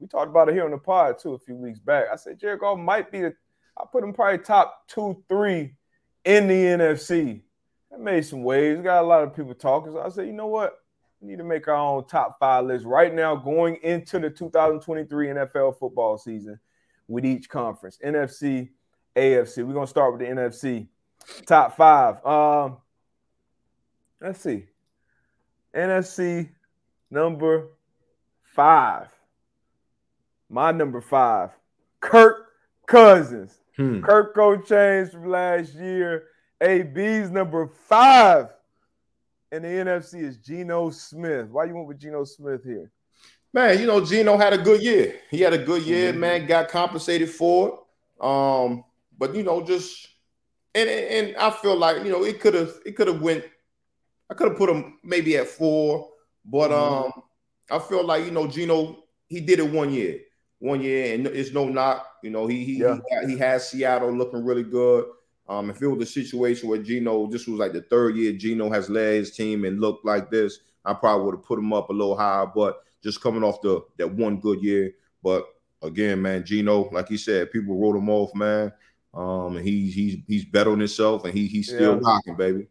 [SPEAKER 1] we talked about it here on the pod too a few weeks back. I said Jared Goff might be the, I put him probably top two, three in the NFC. That made some waves. Got a lot of people talking. So I said, you know what? We need to make our own top five list right now going into the 2023 NFL football season with each conference NFC, AFC. We're going to start with the NFC top five. Um, let's see. NFC number five. My number five, Kirk Cousins. Hmm. Kirk Coach changed from last year. AB's number five in the NFC is Geno Smith. Why you went with Geno Smith here?
[SPEAKER 2] Man, you know, Geno had a good year. He had a good year, mm-hmm. man, got compensated for it. Um, but you know, just and and I feel like, you know, it could have it could have went I could have put him maybe at four, but mm-hmm. um I feel like, you know, Geno he did it one year. One year, and it's no knock. You know, he he yeah. he, he has Seattle looking really good. Um, if it was a situation where Geno, this was like the third year Geno has led his team and looked like this, I probably would have put him up a little higher. But just coming off the that one good year. But again, man, Geno, like you said, people wrote him off, man. Um, and he's he's he's better on himself, and he he's still yeah. rocking, baby.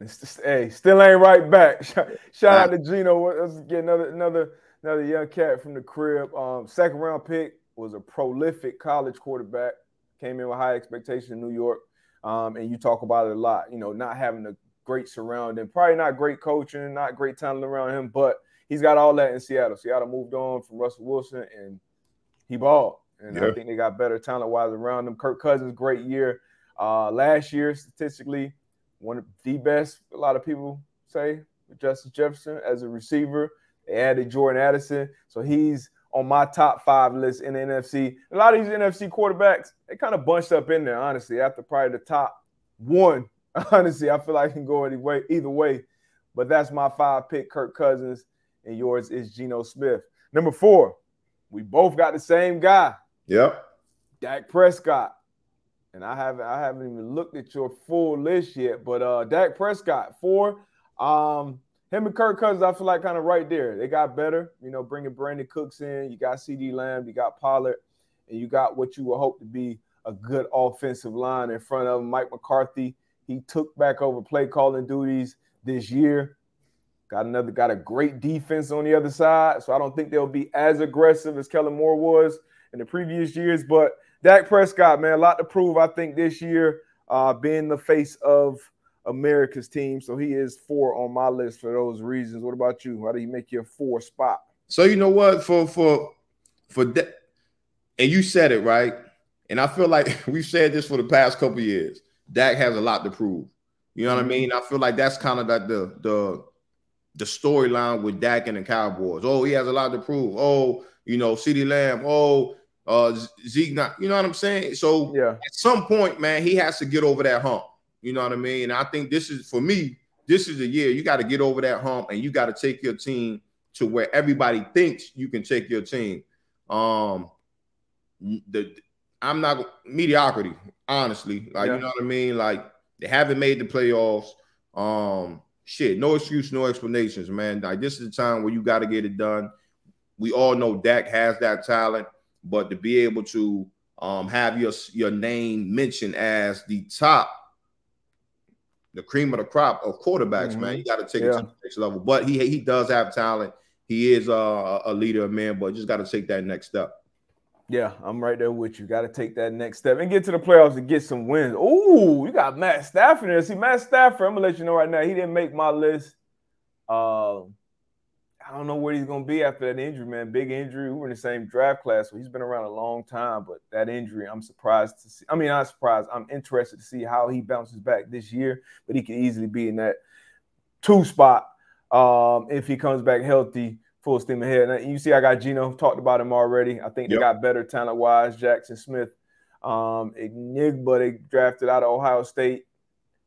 [SPEAKER 1] Just, hey, still ain't right back. Shout, shout out to Geno. Let's get another another another young cat from the crib. Um, second round pick was a prolific college quarterback. Came in with high expectations in New York. Um, and you talk about it a lot, you know, not having a great surrounding, probably not great coaching, not great talent around him, but he's got all that in Seattle. Seattle moved on from Russell Wilson and he balled. And yeah. I think they got better talent wise around them. Kirk Cousins, great year. Uh, last year, statistically, one of the best, a lot of people say, with Justin Jefferson as a receiver. They added Jordan Addison. So he's on my top five list in the NFC. A lot of these NFC quarterbacks, they kind of bunched up in there, honestly, after probably the top one. Honestly, I feel like I can go any way, either way. But that's my five pick, Kirk Cousins, and yours is Geno Smith. Number four, we both got the same guy.
[SPEAKER 2] Yep.
[SPEAKER 1] Dak Prescott. And I haven't I haven't even looked at your full list yet, but uh Dak Prescott, four. Um, him and Kirk Cousins, I feel like kind of right there. They got better, you know, bringing Brandin Cooks in. You got CeeDee Lamb, you got Pollard, and you got what you would hope to be a good offensive line in front of him. Mike McCarthy, he took back over play calling duties this year. Got another, got a great defense on the other side. So I don't think they'll be as aggressive as Kellen Moore was in the previous years. But Dak Prescott, man, a lot to prove, I think, this year, uh, being the face of America's team. So he is four on my list for those reasons. What about you? How do you make your four spot?
[SPEAKER 2] So you know what? For for for that, and you said it right. And I feel like we've said this for the past couple years. Dak has a lot to prove. You know what mm-hmm. I mean? I feel like that's kind of like the the the storyline with Dak and the Cowboys. Oh, he has a lot to prove. Oh, you know, CeeDee Lamb. Oh, uh, Zeke. Not, you know what I'm saying? So yeah. at some point, man, he has to get over that hump. You know what I mean? And I think this is for me. This is a year you got to get over that hump, and you got to take your team to where everybody thinks you can take your team. Um, the I'm not mediocrity, honestly. Like, yeah. you know what I mean? Like, they haven't made the playoffs. Um, shit, no excuse, no explanations, man. Like, this is the time where you got to get it done. We all know Dak has that talent, but to be able to um have your your name mentioned as the top, the cream of the crop of quarterbacks, mm-hmm. man, you got to take yeah. it to the next level. But he he does have talent. He is a, a leader of men, but just got to take that next step.
[SPEAKER 1] Yeah, I'm right there with you. Got to take that next step and get to the playoffs and get some wins. Oh, you got Matt Stafford there. See, Matt Stafford, I'm gonna let you know right now, he didn't make my list. Uh, I don't know where he's gonna be after that injury, man. Big injury. We were in the same draft class, so he's been around a long time. But that injury, I'm surprised to see. I mean, I'm surprised. I'm interested to see how he bounces back this year. But he could easily be in that two spot um, if he comes back healthy full steam ahead. And you see, I got Geno talked about him already. I think they got better talent wise. Jaxon Smith, um, Njigba they drafted out of Ohio State.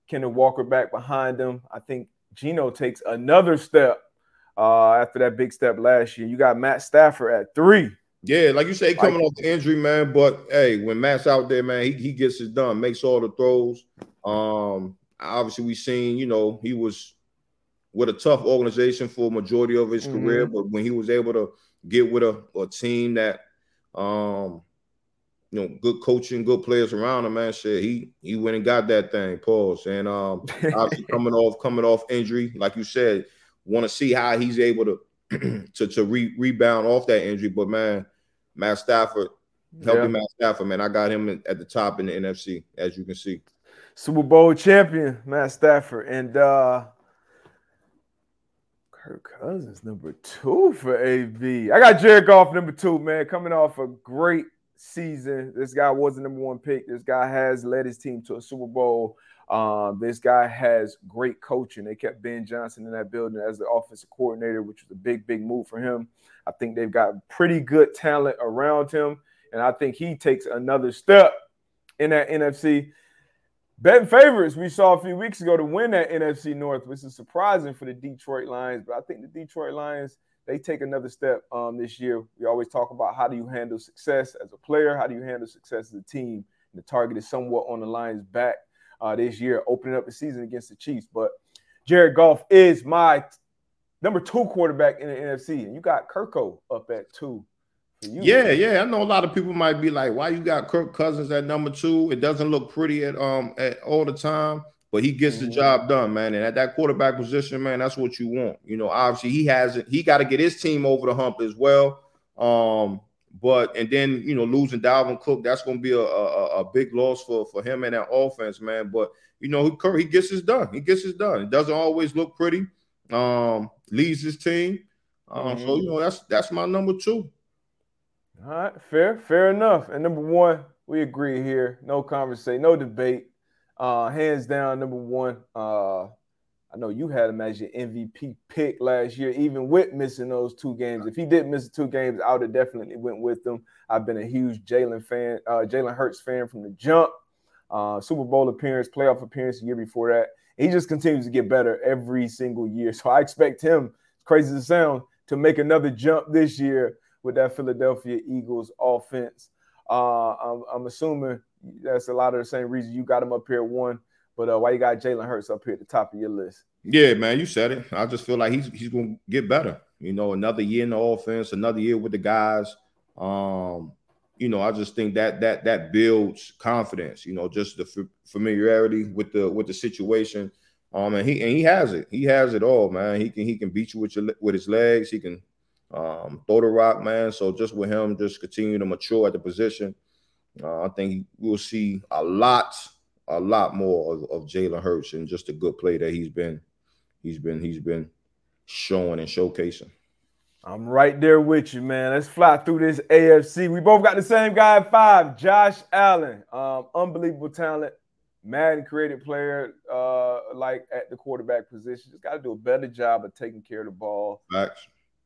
[SPEAKER 1] Kenneth Walker back behind them. I think Geno takes another step uh, after that big step last year. You got Matt Stafford at three.
[SPEAKER 2] Yeah, like you say, coming like, off the injury, man. But hey, when Matt's out there, man, he, he gets it done, makes all the throws. Um, obviously, we seen, you know, he was with a tough organization for a majority of his mm-hmm. career, but when he was able to get with a, a team that um you know, good coaching, good players around him, man. Shit, he he went and got that thing. Pause. And um obviously coming off coming off injury, like you said, want to see how he's able to to to re- rebound off that injury. But man, Matt Stafford, helping yeah. Matt Stafford, man. I got him at the top in the NFC, as you can see.
[SPEAKER 1] Super Bowl champion, Matt Stafford. And uh Kirk Cousins number two for AB. I got Jared Goff number two, man, coming off a great season. This guy was the number one pick. This guy has led his team to a Super Bowl. Um, this guy has great coaching. They kept Ben Johnson in that building as the offensive coordinator, which was a big, big move for him. I think they've got pretty good talent around him, and I think he takes another step in that NFC. Betting favorites we saw a few weeks ago to win that NFC North, which is surprising for the Detroit Lions. But I think the Detroit Lions they take another step um, this year. We always talk about how do you handle success as a player, how do you handle success as a team. And the target is somewhat on the Lions' back uh, this year, opening up the season against the Chiefs. But Jared Goff is my number two quarterback in the NFC, and you got Kirko up at two.
[SPEAKER 2] Yeah, yeah. I know a lot of people might be like, "Why you got Kirk Cousins at number two? It doesn't look pretty at um at all the time, but he gets mm-hmm. the job done, man. And at that quarterback position, man, that's what you want. You know, obviously he hasn't. He got to get his team over the hump as well. Um, but and then you know losing Dalvin Cook, that's going to be a, a, a big loss for for him and that offense, man. But you know, he, he gets his done. He gets his done. It doesn't always look pretty. Um, leads his team. Um, mm-hmm. so you know that's that's my number two.
[SPEAKER 1] All right, fair, fair enough. And number one, we agree here. No conversation, no debate. Uh, hands down, number one. Uh, I know you had him as your MVP pick last year, even with missing those two games. If he didn't miss two games, I would have definitely went with them. I've been a huge Jalen fan, uh, Jalen Hurts fan from the jump. Uh, Super Bowl appearance, playoff appearance the year before that. He just continues to get better every single year. So I expect him, crazy to sound, to make another jump this year with that Philadelphia Eagles offense. Uh, I'm, I'm, assuming that's a lot of the same reasons you got him up here one, but uh, why you got Jalen Hurts up here at the top of your list?
[SPEAKER 2] Yeah, man, you said it. I just feel like he's he's gonna get better. You know, another year in the offense, another year with the guys. Um, you know, I just think that that that builds confidence. You know, just the f- familiarity with the with the situation. Um, and he and he has it. He has it all, man. He can he can beat you with your with his legs. He can um, throw the rock, man. So just with him, just continue to mature at the position. Uh, I think we'll see a lot, a lot more of, of Jalen Hurts and just a good play that he's been, he's been, he's been showing and showcasing.
[SPEAKER 1] I'm right there with you, man. Let's fly through this AFC. We both got the same guy at five, Josh Allen. Um, unbelievable talent, Madden created player, uh, like at the quarterback position. Just got to do a better job of taking care of the ball.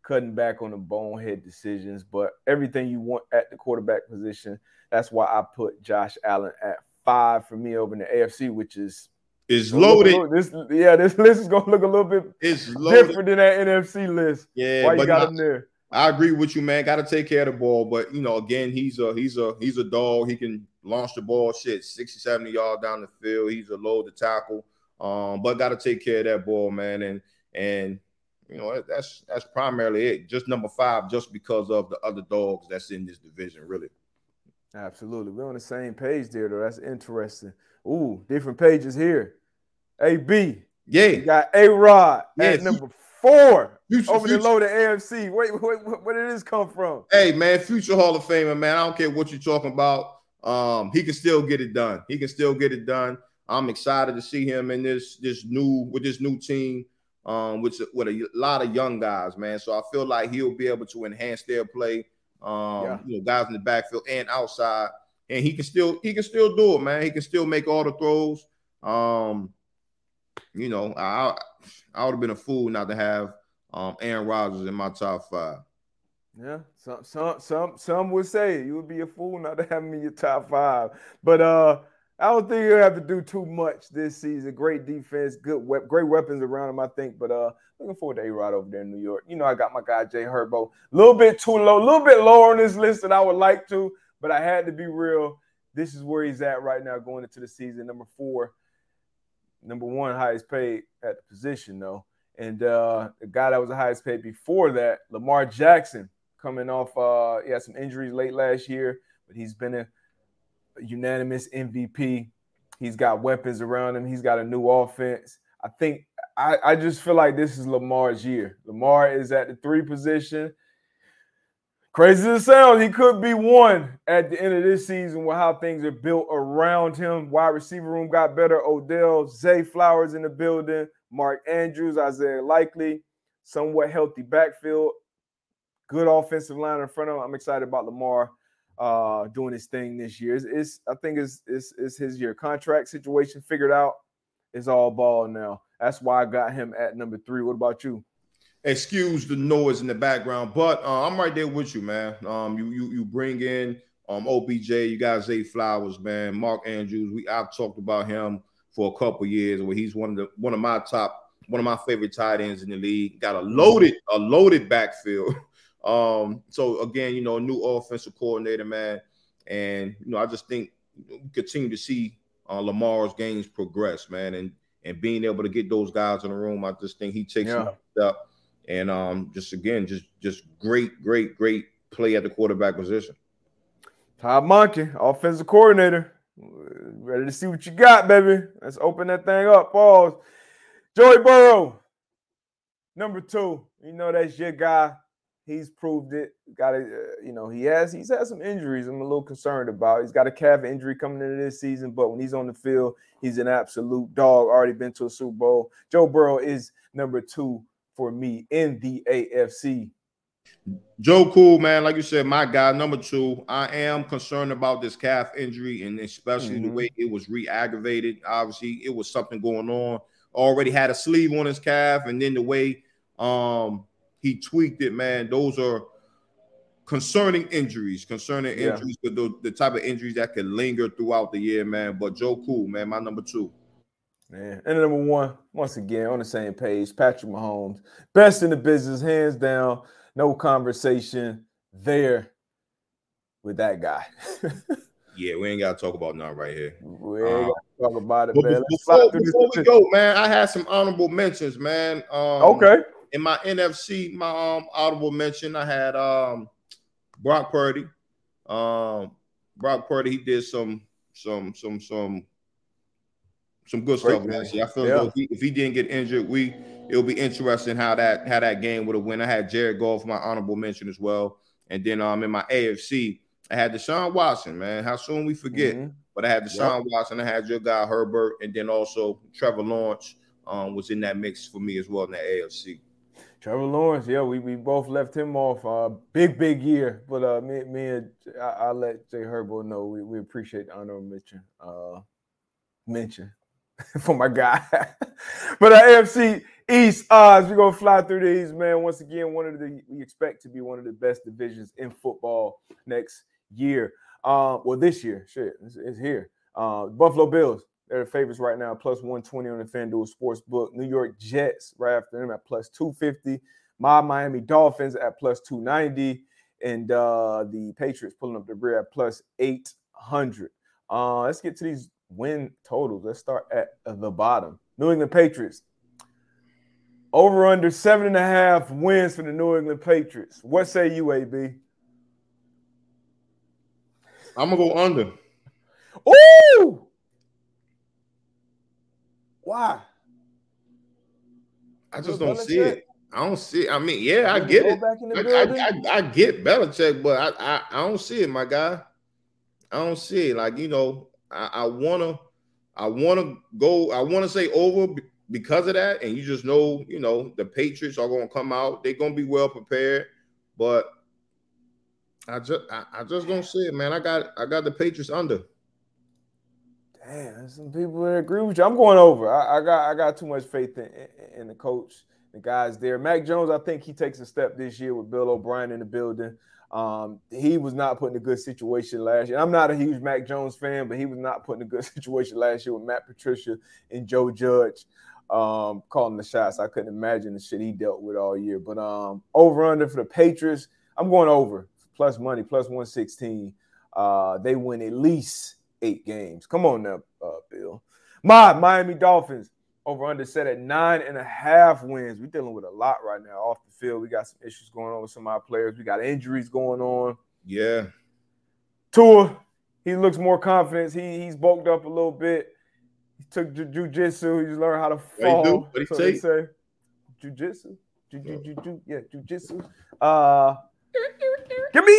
[SPEAKER 1] Cutting back on the bonehead decisions, but everything you want at the quarterback position. That's why I put Josh Allen at five for me over in the AFC, which is
[SPEAKER 2] is loaded.
[SPEAKER 1] This yeah, this list is gonna look a little bit
[SPEAKER 2] it's loaded.
[SPEAKER 1] different than that NFC list.
[SPEAKER 2] Yeah,
[SPEAKER 1] why you got him there?
[SPEAKER 2] I agree with you, man. Got to take care of the ball, but you know, again, he's a he's a he's a dog. He can launch the ball shit 60, 70 yards down the field. He's a load to tackle. Um, but got to take care of that ball, man. And and you know, that's that's primarily it. Just number five, just because of the other dogs that's in this division, really.
[SPEAKER 1] Absolutely. We're on the same page there, though. That's interesting. Ooh, different pages here. AB.
[SPEAKER 2] Yeah.
[SPEAKER 1] You got A Rod yeah. at number four
[SPEAKER 2] future,
[SPEAKER 1] over future. the low to AFC. Wait, wait, wait, where did this come from?
[SPEAKER 2] Hey, man, future Hall of Famer, man. I don't care what you're talking about. Um, he can still get it done. He can still get it done. I'm excited to see him in this this new with this new team um, which with a lot of young guys, man. So I feel like he'll be able to enhance their play. Um, yeah. you know, guys in the backfield and outside, and he can still he can still do it, man. He can still make all the throws. Um, you know, I I would have been a fool not to have um Aaron Rodgers in my top five.
[SPEAKER 1] Yeah, some some some some would say you would be a fool not to have him in your top five, but uh I don't think he'll have to do too much this season. Great defense, good, we- great weapons around him. I think, but uh, looking forward to A Rod over there in New York. You know, I got my guy Jay Herbo a little bit too low, a little bit lower on this list than I would like to, but I had to be real. This is where he's at right now, going into the season. Number four, number one highest paid at the position though, and uh, the guy that was the highest paid before that, Lamar Jackson, coming off. Uh, he had some injuries late last year, but he's been a unanimous MVP. He's got weapons around him. He's got a new offense. I think I, I just feel like this is Lamar's year. Lamar is at the three position. Crazy as it sounds, he could be one at the end of this season with how things are built around him. Wide receiver room got better. Odell, Zay Flowers in the building, Mark Andrews, Isaiah Likely, somewhat healthy backfield, good offensive line in front of him. I'm excited about Lamar uh doing his thing this year. It's, it's I think it's, it's it's his year. Contract situation figured out. It's all ball now. That's why I got him at number three. What about you?
[SPEAKER 2] Excuse the noise in the background, but uh, I'm right there with you, man. Um, you you you bring in um OBJ, you got Zay Flowers, man, Mark Andrews. We I've talked about him for a couple years, where he's one of the one of my top, one of my favorite tight ends in the league. Got a loaded a loaded backfield. Um, so again, you know, new offensive coordinator, man, and you know, I just think we continue to see uh, Lamar's games progress, man, and and being able to get those guys in the room, I just think he takes yeah. up, and um, just again, just just great, great, great play at the quarterback position.
[SPEAKER 1] Todd Monken, offensive coordinator, ready to see what you got, baby. Let's open that thing up. Pause. Joey Burrow, number two. You know that's your guy. He's proved it. Got a, uh, you know, he has he's had some injuries. I'm a little concerned about. He's got a calf injury coming into this season, but when he's on the field, he's an absolute dog. Already been to a Super Bowl. Joe Burrow is number two for me in the AFC.
[SPEAKER 2] Joe Cool, man, like you said, my guy, number two. I am concerned about this calf injury and especially mm-hmm. the way it was re-aggravated. Obviously, it was something going on. Already had a sleeve on his calf, and then the way um he tweaked it, man. Those are concerning injuries, concerning yeah. injuries, but the, the type of injuries that can linger throughout the year, man. But Joe Cool, man, my number two.
[SPEAKER 1] Man, and number one, once again, on the same page, Patrick Mahomes, best in the business, hands down, no conversation there with that guy.
[SPEAKER 2] yeah, we ain't got to talk about nothing right here. We ain't um, got to
[SPEAKER 1] talk about it, man.
[SPEAKER 2] before, before we go, man, I had some honorable mentions, man. Um,
[SPEAKER 1] okay.
[SPEAKER 2] In my NFC, my um honorable mention, I had um Brock Purdy. Um, Brock Purdy, he did some some some some some good
[SPEAKER 1] Great
[SPEAKER 2] stuff last year. I feel
[SPEAKER 1] Yeah.
[SPEAKER 2] if, he, if he didn't get injured, we it'll be interesting how that how that game would have went. I had Jared Goff, my honorable mention as well, and then um in my AFC, I had Deshaun Watson. Man, how soon we forget?
[SPEAKER 1] Mhm.
[SPEAKER 2] But I had Deshaun Watson, I had your guy Herbert, and then also Trevor Lawrence um, was in that mix for me as well in the AFC.
[SPEAKER 1] Trevor Lawrence, yeah, we, we both left him off. Uh, big, big year. But uh, me, me and I, I'll let Jay Herbo know we, we appreciate the honor of mention. Uh, mention for my guy. but uh, AFC East, uh, as gonna fly through these, man. Once again, one of the we expect to be one of the best divisions in football next year. Uh, well, this year, shit, it's, it's here. Uh, Buffalo Bills, they're the favorites right now, plus 120 on the FanDuel Sportsbook. New York Jets right after them at plus 250. My Miami Dolphins at plus 290. And uh, the Patriots pulling up the rear at plus 800. Uh, let's get to these win totals. Let's start at the bottom. New England Patriots. Over under seven and a half wins for the New England Patriots. What say you, AB?
[SPEAKER 2] I'm gonna go under.
[SPEAKER 1] Ooh! Why?
[SPEAKER 2] I just don't see it. I don't see. It. I mean, yeah, I get it.
[SPEAKER 1] Back in the
[SPEAKER 2] I? I, I, I get Belichick, but I, I I don't see it, my guy. I don't see it. Like you know, I, I wanna I wanna go. I wanna say over because of that, and you just know, you know, the Patriots are gonna come out. They're gonna be well prepared, but I just I, I just don't see it, man. I got I got the Patriots under.
[SPEAKER 1] There's some people that agree with you. I'm going over. I, I got I got too much faith in, in, in the coach, the guys there. Mac Jones, I think he takes a step this year with Bill O'Brien in the building. Um, he was not put in a good situation last year. I'm not a huge Mac Jones fan, but he was not put in a good situation last year with Matt Patricia and Joe Judge um, calling the shots. I couldn't imagine the shit he dealt with all year. But um, over under for the Patriots, I'm going over plus money, plus 116. Uh, they win at least eight games. Come on now, uh, Bill. My Miami Dolphins over under set at nine and a half wins. We're dealing with a lot right now off the field. We got some issues going on with some of our players. We got injuries going on.
[SPEAKER 2] Yeah,
[SPEAKER 1] Tua, he looks more confident. He he's bulked up a little bit. He took ju- jujitsu. He's learned how to
[SPEAKER 2] he
[SPEAKER 1] fall.
[SPEAKER 2] do? What'd he
[SPEAKER 1] so
[SPEAKER 2] take?
[SPEAKER 1] say jujitsu. Ju- ju- ju- ju- Yeah, jujitsu. Uh, give me,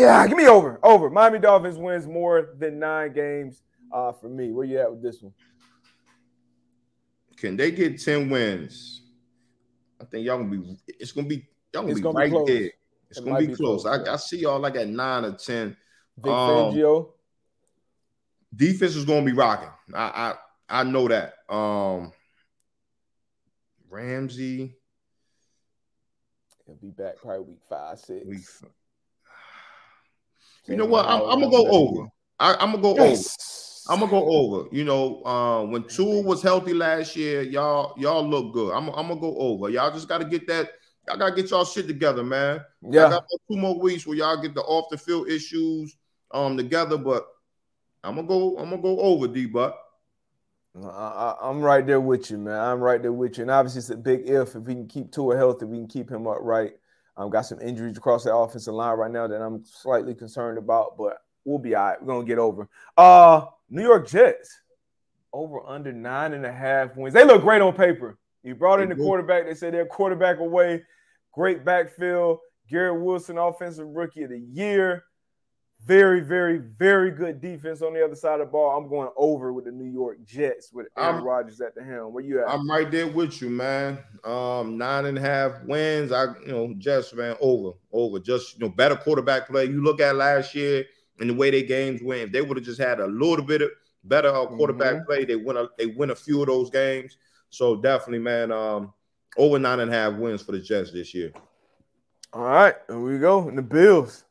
[SPEAKER 1] yeah, give me over, over. Miami Dolphins wins more than nine games. Uh, for me, where you at with this one?
[SPEAKER 2] can they get ten wins? I think y'all gonna be. It's gonna be. Y'all gonna be
[SPEAKER 1] gonna be
[SPEAKER 2] right
[SPEAKER 1] close.
[SPEAKER 2] there. It's
[SPEAKER 1] It
[SPEAKER 2] gonna be,
[SPEAKER 1] be
[SPEAKER 2] close.
[SPEAKER 1] close,
[SPEAKER 2] I. I see y'all like at nine or ten.
[SPEAKER 1] Vic
[SPEAKER 2] Um,
[SPEAKER 1] Fangio.
[SPEAKER 2] Defense is gonna be rocking. I I I know that. Um Ramsey,
[SPEAKER 1] He'll be back probably week five, six.
[SPEAKER 2] we, you know what? I'm, I'm gonna go over. I, I'm gonna go over. I'm gonna go over. You know, uh, when Tua was healthy last year, y'all y'all look good. I'm, I'm gonna go over. Y'all just gotta get that. Y'all gotta get y'all shit together, man. I
[SPEAKER 1] Yeah.
[SPEAKER 2] got two more weeks where y'all get the off the field issues um together, but I'm gonna go. I'm gonna go over D. But
[SPEAKER 1] I, I, I'm right there with you, man. I'm right there with you. And obviously, it's a big if. If we can keep Tua healthy, we can keep him upright. Um, got some injuries across the offensive line right now that I'm slightly concerned about, but we'll be all right. We're gonna get over. Uh, New York Jets over under nine and a half wins. They look great on paper. You brought in the quarterback. They said they're quarterback away. Great backfield. Garrett Wilson, offensive rookie of the year. Very, very, very good defense on the other side of the ball. I'm going over with the New York Jets with Aaron
[SPEAKER 2] I'm-
[SPEAKER 1] Rodgers at the helm. Where you at?
[SPEAKER 2] I'm right there with you, man. Um, nine and a half wins. I, you know, Jets, man, over, over. Just you know, better quarterback play. You look at last year and the way their games went. If they would have just had a little bit of better uh, quarterback
[SPEAKER 1] Mhm.
[SPEAKER 2] play, they win. A, they win a few of those games. So definitely, man. Um, over nine and a half wins for the Jets this year.
[SPEAKER 1] All right, here we go. And the Bills.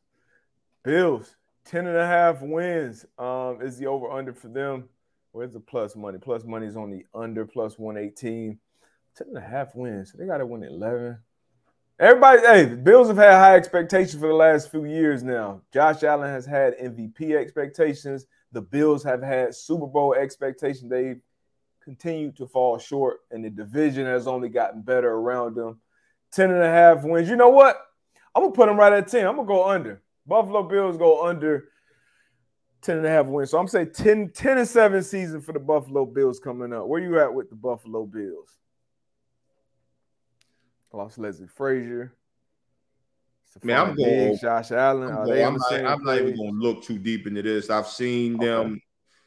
[SPEAKER 1] Bills, 10 and a half wins. Um, is the over under for them. Where's the plus money? Plus money is on the under plus 118. 10 and a half wins. They got to win 11. Everybody, hey, the Bills have had high expectations for the last few years now. Josh Allen has had MVP expectations. The Bills have had Super Bowl expectations. They've continued to fall short, and the division has only gotten better around them. 10 and a half wins. You know what? I'm gonna put them right at 10. I'm gonna go under. Buffalo Bills go under 10 and a half wins. So I'm saying 10, 10 and 7 season for the Buffalo Bills coming up. Where you at with the Buffalo Bills? Lost Leslie Frazier.
[SPEAKER 2] Man, I'm going
[SPEAKER 1] Josh Allen.
[SPEAKER 2] I'm, going, I'm, not, I'm not, even going to look too deep into this. I've seen okay. them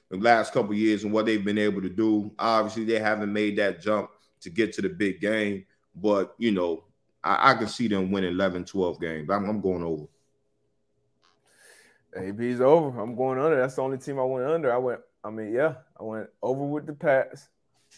[SPEAKER 2] the last couple years and what they've been able to do. Obviously, they haven't made that jump to get to the big game, but you know, I, I can see them winning 11, 12 games. I'm, I'm going over.
[SPEAKER 1] AB's over. I'm going under. That's the only team I went under. I went, I mean, yeah, I went over with the Pats,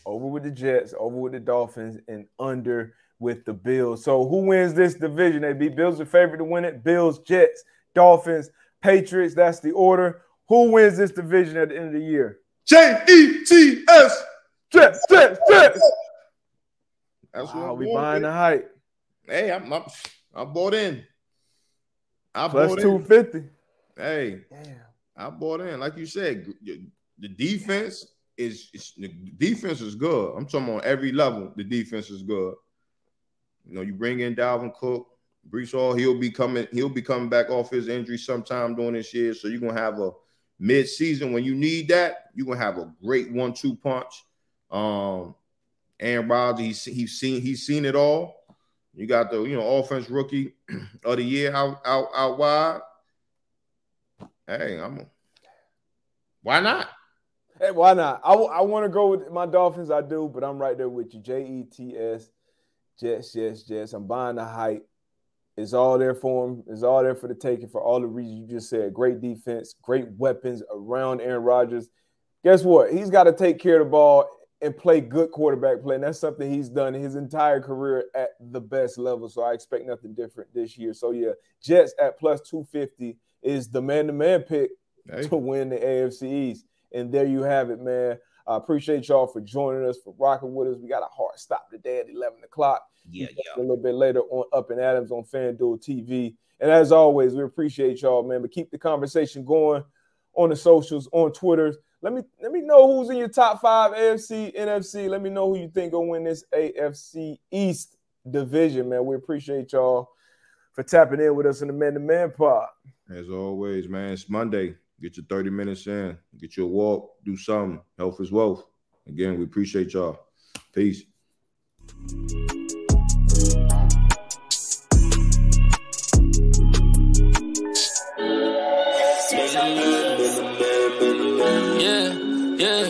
[SPEAKER 1] over with the Jets, over with the Dolphins, and under with the Bills. So who wins this division? AB Bills are favorite to win it. Bills, Jets, Dolphins, Patriots. That's the order. Who wins this division at the end of the year?
[SPEAKER 2] J E T S.
[SPEAKER 1] Jets, Jets, Jets. That's wow, what we buying the hype.
[SPEAKER 2] Hey, I'm, I'm I'm bought in.
[SPEAKER 1] I Plus bought 250. In.
[SPEAKER 2] Hey, Damn. I bought in. Like you said, the defense is, is the defense is good. I'm talking on every level. The defense is good. You know, you bring in Dalvin Cook, Breece Hall, he'll be coming, he'll be coming back off his injury sometime during this year. So you're gonna have a mid-season when you need that, you're gonna have a great one-two punch. Um, Aaron Rodgers, he's, he's seen he's seen it all. You got the you know offense rookie of the year out out out wide. Hey, I'm. A, why not?
[SPEAKER 1] Hey, why not? I, I want to go with my Dolphins. I do, but I'm right there with you. J E T S, Jets, Jets, Jets. I'm buying the hype. It's all there for him. It's all there for the taking for all the reasons you just said. Great defense, great weapons around Aaron Rodgers. Guess what? He's got to take care of the ball and play good quarterback play. And that's something he's done his entire career at the best level. So I expect nothing different this year. So yeah, Jets at plus 250 is the man-to-man pick hey. to win the AFC East. And there you have it, man. I appreciate y'all for joining us, for rocking with us. We got a hard stop today at 11 o'clock.
[SPEAKER 3] Yeah,
[SPEAKER 1] yeah. A little bit later on Up and Adams on FanDuel TV. And as always, we appreciate y'all, man. But keep the conversation going on the socials, on Twitter. Let me let me know who's in your top five AFC, NFC. Let me know who you think will win this AFC East division, man. We appreciate y'all for tapping in with us in the Man to Man pod.
[SPEAKER 2] As always, man, it's Monday. Get your 30 minutes in, get your walk, do something. Health is wealth. Again, we appreciate y'all. Peace.
[SPEAKER 3] Yeah, yeah,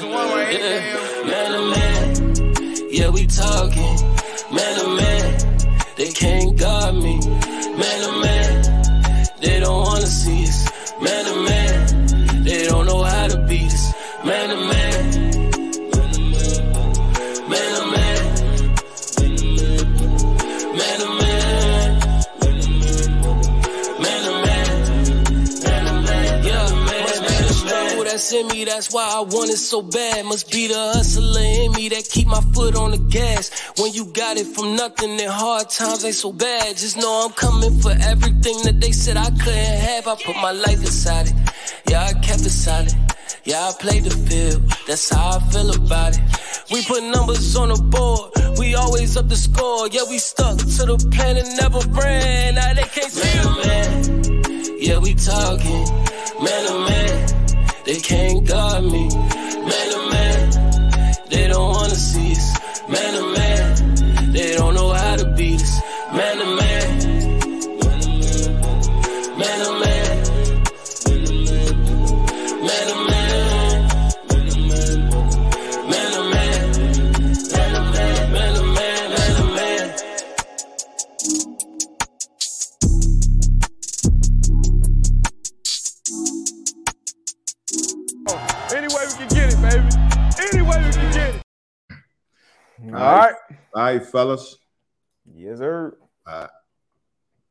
[SPEAKER 3] yeah. Man to man, yeah, we talking. Man to man. That's in me, that's why I want it so bad. Must be the hustler in me that keep my foot on the gas. When you got it from nothing and hard times ain't so bad. Just know I'm coming for everything that they said I couldn't have. I put my life inside it. Yeah, I kept it solid. Yeah, I play the field. That's how I feel about it. We put numbers on the board. We always up the score. Yeah, we stuck to the plan and never ran. Now they can't see man, man. Yeah, we talking. Man, oh man. They can't guard me. Man to man, they don't wanna see us. Man to man,
[SPEAKER 2] All right. Fellas.
[SPEAKER 1] Yes, sir.
[SPEAKER 2] All right.